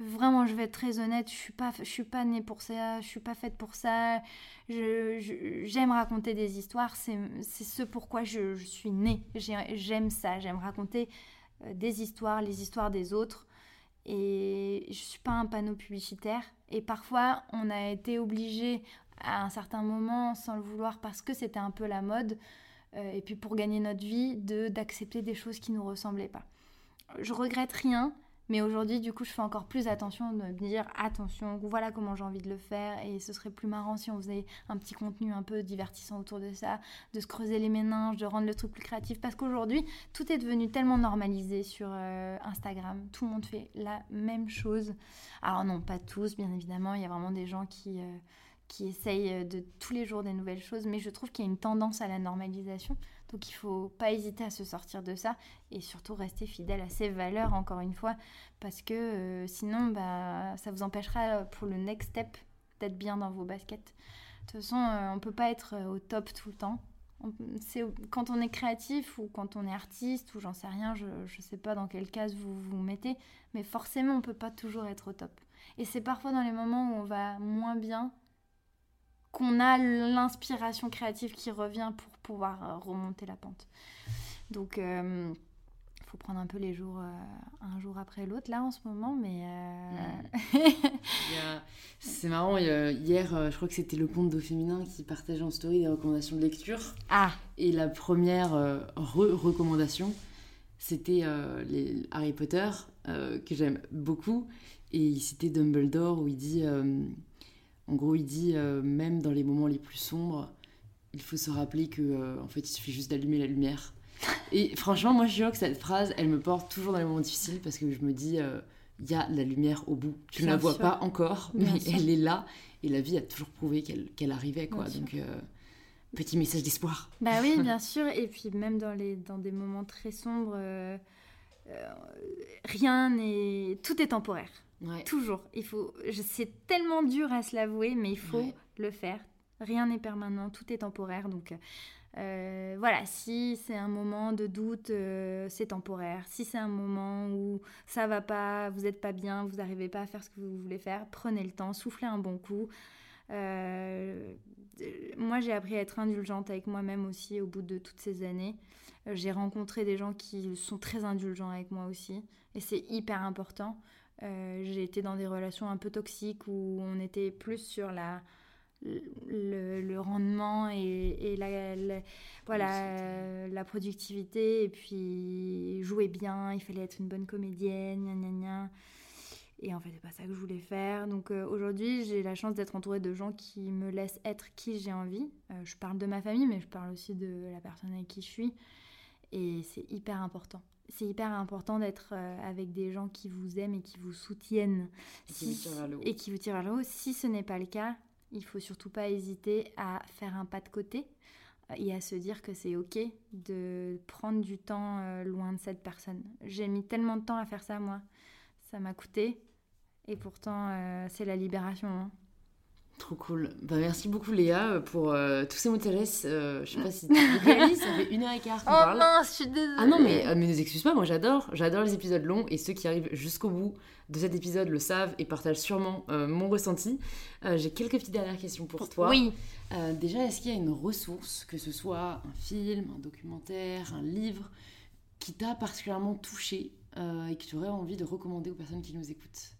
Vraiment, je vais être très honnête, je suis pas, je suis pas née pour ça, je suis pas faite pour ça. J'aime raconter des histoires, c'est ce pourquoi je, suis née. J'aime ça, j'aime raconter euh, des histoires, les histoires des autres. Et je suis pas un panneau publicitaire. Et parfois, on a été obligé à un certain moment, sans le vouloir, parce que c'était un peu la mode, et puis pour gagner notre vie, de d'accepter des choses qui nous ressemblaient pas. Je regrette rien, mais aujourd'hui, du coup, je fais encore plus attention de me dire attention, voilà comment j'ai envie de le faire. Et ce serait plus marrant si on faisait un petit contenu un peu divertissant autour de ça, de se creuser les méninges, de rendre le truc plus créatif. Parce qu'aujourd'hui, tout est devenu tellement normalisé sur euh, Instagram. Tout le monde fait la même chose. Alors, non, pas tous, bien évidemment. Il y a vraiment des gens qui. Euh, qui essaye euh, de tous les jours des nouvelles choses, mais je trouve qu'il y a une tendance à la normalisation. Donc il faut pas hésiter à se sortir de ça et surtout rester fidèle à ses valeurs, encore une fois, parce que euh, sinon, bah, ça vous empêchera pour le next step d'être bien dans vos baskets. De toute façon, euh, on peut pas être au top tout le temps. Quand on est créatif ou quand on est artiste ou j'en sais rien, je ne sais pas dans quelle case vous vous mettez, mais forcément on peut pas toujours être au top. Et c'est parfois dans les moments où on va moins bien qu'on a l'inspiration créative qui revient pour pouvoir euh, remonter la pente. Donc, il euh, faut prendre un peu les jours euh, un jour après l'autre là en ce moment, mais c'est marrant. Hier, je crois que c'était le compte d'eau féminin qui partageait en story des recommandations de lecture. Ah. Et la première recommandation, c'était les Harry Potter que j'aime beaucoup. Et il citait Dumbledore où il dit en gros, il dit euh, même dans les moments les plus sombres, il faut se rappeler que euh, en fait, il suffit juste d'allumer la lumière. Et franchement, moi, je jure que cette phrase, elle me porte toujours dans les moments difficiles parce que je me dis, euh, il y a la lumière au bout. Tu ne la vois pas encore, mais elle est là. Et la vie a toujours prouvé qu'elle arrivait, quoi. Donc, petit message d'espoir. Bah oui, bien sûr. Et puis, même dans, les, dans des moments très sombres, euh, rien n'est. Tout est temporaire. Toujours. Il faut. C'est tellement dur à se l'avouer, mais il faut le faire. Rien n'est permanent, tout est temporaire. Donc, euh, voilà, si c'est un moment de doute, euh, c'est temporaire. Si c'est un moment où ça va pas, vous n'êtes pas bien, vous n'arrivez pas à faire ce que vous voulez faire, prenez le temps, soufflez un bon coup. Euh, moi, j'ai appris à être indulgente avec moi-même aussi au bout de toutes ces années. j'ai rencontré des gens qui sont très indulgents avec moi aussi, et c'est hyper important. J'ai été dans des relations un peu toxiques où on était plus sur la le, rendement et, la, voilà, la productivité. Et puis jouer bien, il fallait être une bonne comédienne, gna gna gna. Et en fait, c'est pas ça que je voulais faire. Donc euh, aujourd'hui, j'ai la chance d'être entourée de gens qui me laissent être qui j'ai envie. Euh, je parle de ma famille, mais je parle aussi de la personne avec qui je suis. Et c'est hyper important. C'est hyper important d'être euh, avec des gens qui vous aiment et qui vous soutiennent. Et, qui, vous tirent et qui vous tirent vers le haut. Si ce n'est pas le cas, il faut surtout pas hésiter à faire un pas de côté euh, et à se dire que c'est ok de prendre du temps euh, loin de cette personne. J'ai mis tellement de temps à faire ça moi, ça m'a coûté et pourtant c'est la libération. Hein. Trop cool. Bah, merci beaucoup Léa pour tous ces mots de sagesse. je sais pas si tu réalises, ça fait une heure et quart qu'on oh parle. non, je suis désolée. Ah non, mais, mais ne excuse pas, moi j'adore. J'adore les épisodes longs et ceux qui arrivent jusqu'au bout de cet épisode le savent et partagent sûrement euh, mon ressenti. Euh, j'ai quelques petites dernières questions pour toi. Oui. Euh, déjà, est-ce qu'il y a une ressource, que ce soit un film, un documentaire, un livre, qui t'a particulièrement touché et que tu aurais envie de recommander aux personnes qui nous écoutent?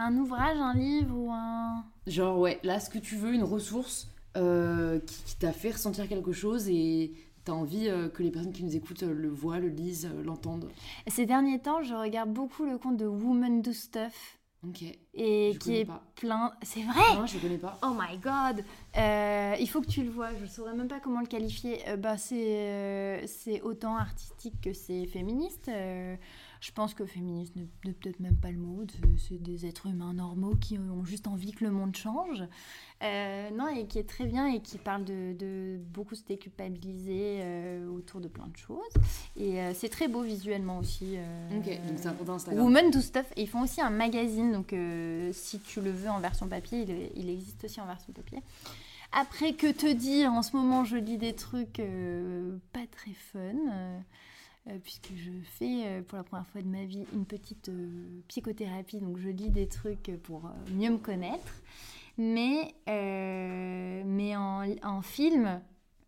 Un ouvrage, un livre ou un... Genre, ouais, là, ce que tu veux, une ressource qui t'a fait ressentir quelque chose et T'as envie euh, que les personnes qui nous écoutent euh, le voient, le lisent, euh, l'entendent Ces derniers temps, je regarde beaucoup le compte de Woman Do Stuff. Ok. Et qui est plein. C'est vrai Non, je connais pas. Oh my god Il faut que tu le vois, je ne saurais même pas comment le qualifier. bah, c'est c'est autant artistique que c'est féministe. Je pense que féministe n'est peut-être même pas le mot. C'est des êtres humains normaux qui ont juste envie que le monde change. Euh, non, et qui est très bien et qui parle de, beaucoup se déculpabiliser euh, autour de plein de choses. Et euh, c'est très beau visuellement aussi. ok, donc c'est compte Instagram. Women Do Stuff. Et ils font aussi un magazine, donc si tu le veux en version papier, il, il, existe aussi en version papier. Après, que te dire? En ce moment, je lis des trucs pas très fun. Euh, puisque je fais euh, pour la première fois de ma vie une petite euh, psychothérapie, donc je lis des trucs pour mieux me connaître. Mais, mais en, en film,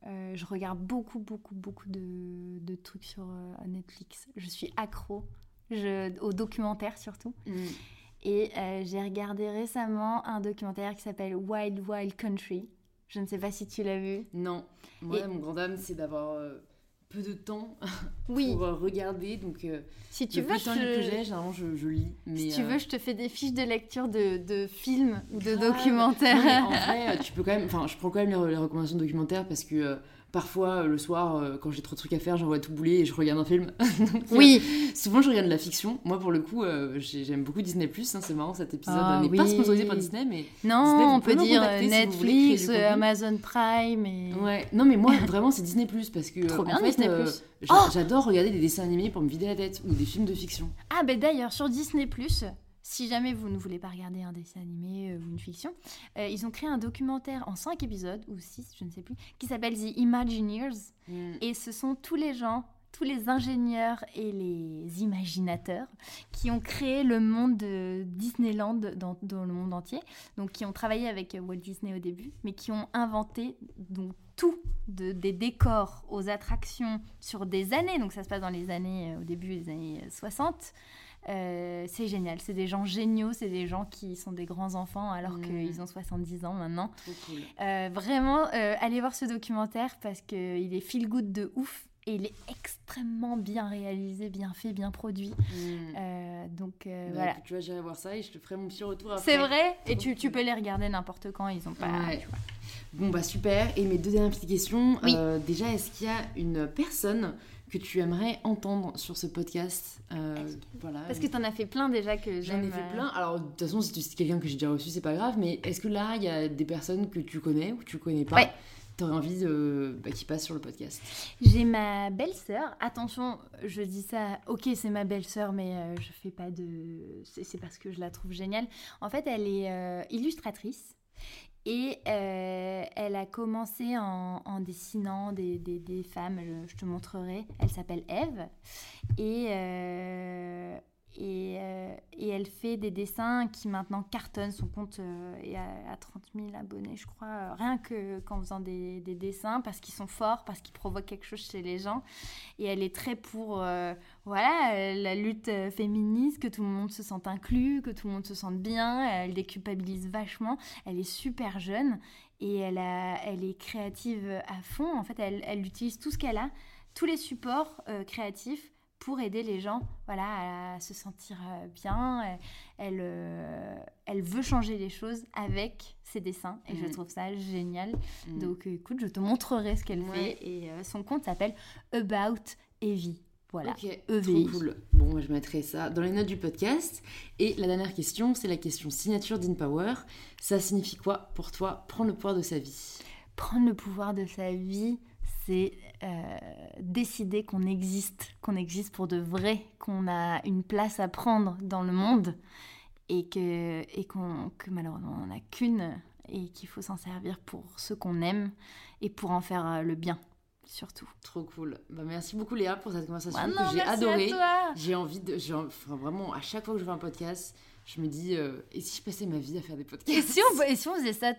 je regarde beaucoup, beaucoup, beaucoup de, de trucs sur Netflix. Je suis accro je, aux documentaires surtout. Mm. Et j'ai regardé récemment un documentaire qui s'appelle Wild Wild Country. Je ne sais pas si tu l'as vu. Non. Moi, mon grand dame, c'est d'avoir peu de temps oui. pour euh, regarder. Donc, euh, si tu veux, temps que j'ai, généralement, je, je, lis. Mais, si tu veux, euh, je te fais des fiches de lecture de, de films ou de documentaires. en vrai, tu peux quand même. Enfin, je prends quand même les, les recommandations de documentaires parce que Parfois, euh, le soir, euh, quand j'ai trop de trucs à faire, j'envoie tout bouler et je regarde un film. oui. souvent, je regarde de la fiction. Moi, pour le coup, euh, j'aime beaucoup Disney+. Hein, c'est marrant, cet épisode ah n'est pas sponsorisé par Disney, mais non, on peut dire Netflix, Amazon Prime. Et... Ouais. Non, mais moi, vraiment, c'est Disney+. parce que trop bien en Disney+. Oh j'adore regarder des dessins animés pour me vider la tête ou des films de fiction. Ah, ben d'ailleurs, sur Disney+, si jamais vous ne voulez pas regarder un dessin animé euh, ou une fiction, euh, ils ont créé un documentaire en 5 épisodes, ou 6, je ne sais plus, qui s'appelle The Imagineers. Mm. Et ce sont tous les gens, tous les ingénieurs et les imaginateurs qui ont créé le monde de Disneyland dans, dans le monde entier. Donc qui ont travaillé avec Walt Disney au début, mais qui ont inventé donc tout, de, des décors aux attractions sur des années. Donc ça se passe dans les années, euh, au début des années 60. Euh, c'est génial, c'est des gens géniaux, c'est des gens qui sont des grands enfants alors mmh. qu'ils ont 70 ans maintenant. Cool. Euh, vraiment, euh, allez voir ce documentaire parce qu'il est feel good de ouf et il est extrêmement bien réalisé, bien fait, bien produit. Euh, donc Bah, voilà. Tu vois, j'irai voir ça et je te ferai mon petit retour après. C'est vrai Et tu, peux les regarder n'importe quand, ils ont pas... Ouais. tu vois. Bon bah super. Et mes deux dernières petites questions. Oui. Déjà, est-ce qu'il y a une personne que tu aimerais entendre sur ce podcast Euh, Voilà. Parce que t'en as fait plein déjà que J'en j'aime. ai fait euh, plein. Alors, de toute façon, si tu quelqu'un que j'ai déjà reçu, c'est pas grave. Mais est-ce que là, il y a des personnes que tu connais ou que tu connais pas Ouais. T'aurais envie de, bah, qui passent sur le podcast? J'ai ma belle-sœur. Attention, je dis ça. Ok, c'est ma belle-sœur, mais euh, je fais pas de. C'est c'est parce que je la trouve géniale. En fait, elle est euh, illustratrice. Et euh, elle a commencé en, dessinant des, femmes, je, je te montrerai. Elle s'appelle Eve. Et, euh, et, euh, et elle fait des dessins qui maintenant cartonnent. Son compte euh, est à, à 30 000 abonnés, je crois. euh, Rien que qu'en faisant des, des dessins, parce qu'ils sont forts, parce qu'ils provoquent quelque chose chez les gens. Et elle est très pour euh, voilà, la lutte féministe, que tout le monde se sente inclus, que tout le monde se sente bien. Elle déculpabilise vachement. Elle est super jeune et elle, est créative à fond. En fait, elle, utilise tout ce qu'elle a, tous les supports créatifs pour aider les gens voilà, à se sentir euh, bien. Elle, euh, elle veut changer les choses avec ses dessins et je Mhm. trouve ça génial. Mm. Donc euh, écoute, je te montrerai ce qu'elle Ouais. fait et euh, son compte s'appelle About Evie. Voilà. Ok, EVI. trop cool. Bon, moi, je mettrai ça dans les notes du podcast. Et la dernière question, c'est la question signature d'InPower. Ça signifie quoi pour toi prendre le pouvoir de sa vie? Prendre le pouvoir de sa vie, c'est euh, décider qu'on existe, qu'on existe pour de vrai, qu'on a une place à prendre dans le monde et que, et qu'on, que malheureusement on n'en a qu'une et qu'il faut s'en servir pour ce qu'on aime et pour en faire euh, le bien, surtout. Trop cool. Bah, merci beaucoup Léa pour cette conversation Ah que j'ai adorée. J'ai envie de. j'ai en- enfin, vraiment, à chaque fois que je fais un podcast, je me dis euh, et si je passais ma vie à faire des podcasts Et si, on, et si on faisait ça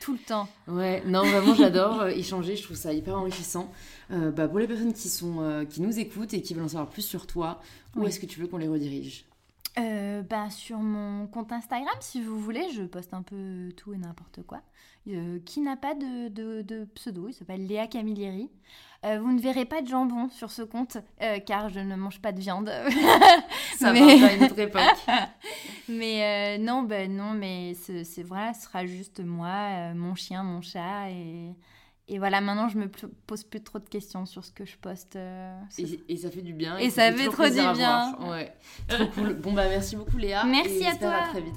tout le temps Ouais, non, vraiment, j'adore euh, échanger, je trouve ça hyper enrichissant. Euh, bah, pour les personnes qui, sont, euh, qui nous écoutent et qui veulent en savoir plus sur toi, où Oui. est-ce que tu veux qu'on les redirige? Euh, bah, sur mon compte Instagram, si vous voulez, je poste un peu tout et n'importe quoi. Euh, qui n'a pas de, de- de pseudo, il s'appelle Léa Camilleri. Euh, vous ne verrez pas de jambon sur ce compte, euh, car je ne mange pas de viande. Ça Mais- va une autre époque. mais non, ben non, mais ce, c'est voilà, ce sera juste moi, mon chien, mon chat, et, et voilà. Maintenant, je me pose plus trop de questions sur ce que je poste. euh, Et, et ça fait du bien. Et ça fait trop du bien. Ouais. Trop cool. Bon, bah, merci beaucoup Léa. Merci et à toi. À très vite.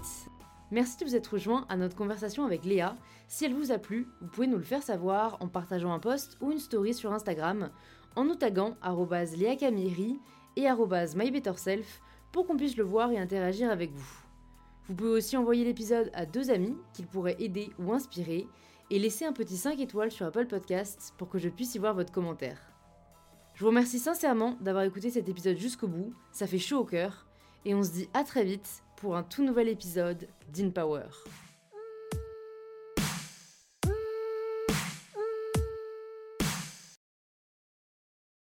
Merci de vous être rejoint à notre conversation avec Léa. Si elle vous a plu, vous pouvez nous le faire savoir en partageant un post ou une story sur Instagram, en nous taguant arrobase Léa Camilleri et mybetterself pour qu'on puisse le voir et interagir avec vous. Vous pouvez aussi envoyer l'épisode à deux amis qu'il pourrait aider ou inspirer et laisser un petit 5 étoiles sur Apple Podcasts pour que je puisse y voir votre commentaire. Je vous remercie sincèrement d'avoir écouté cet épisode jusqu'au bout, ça fait chaud au cœur, et on se dit à très vite pour un tout nouvel épisode d'InPower.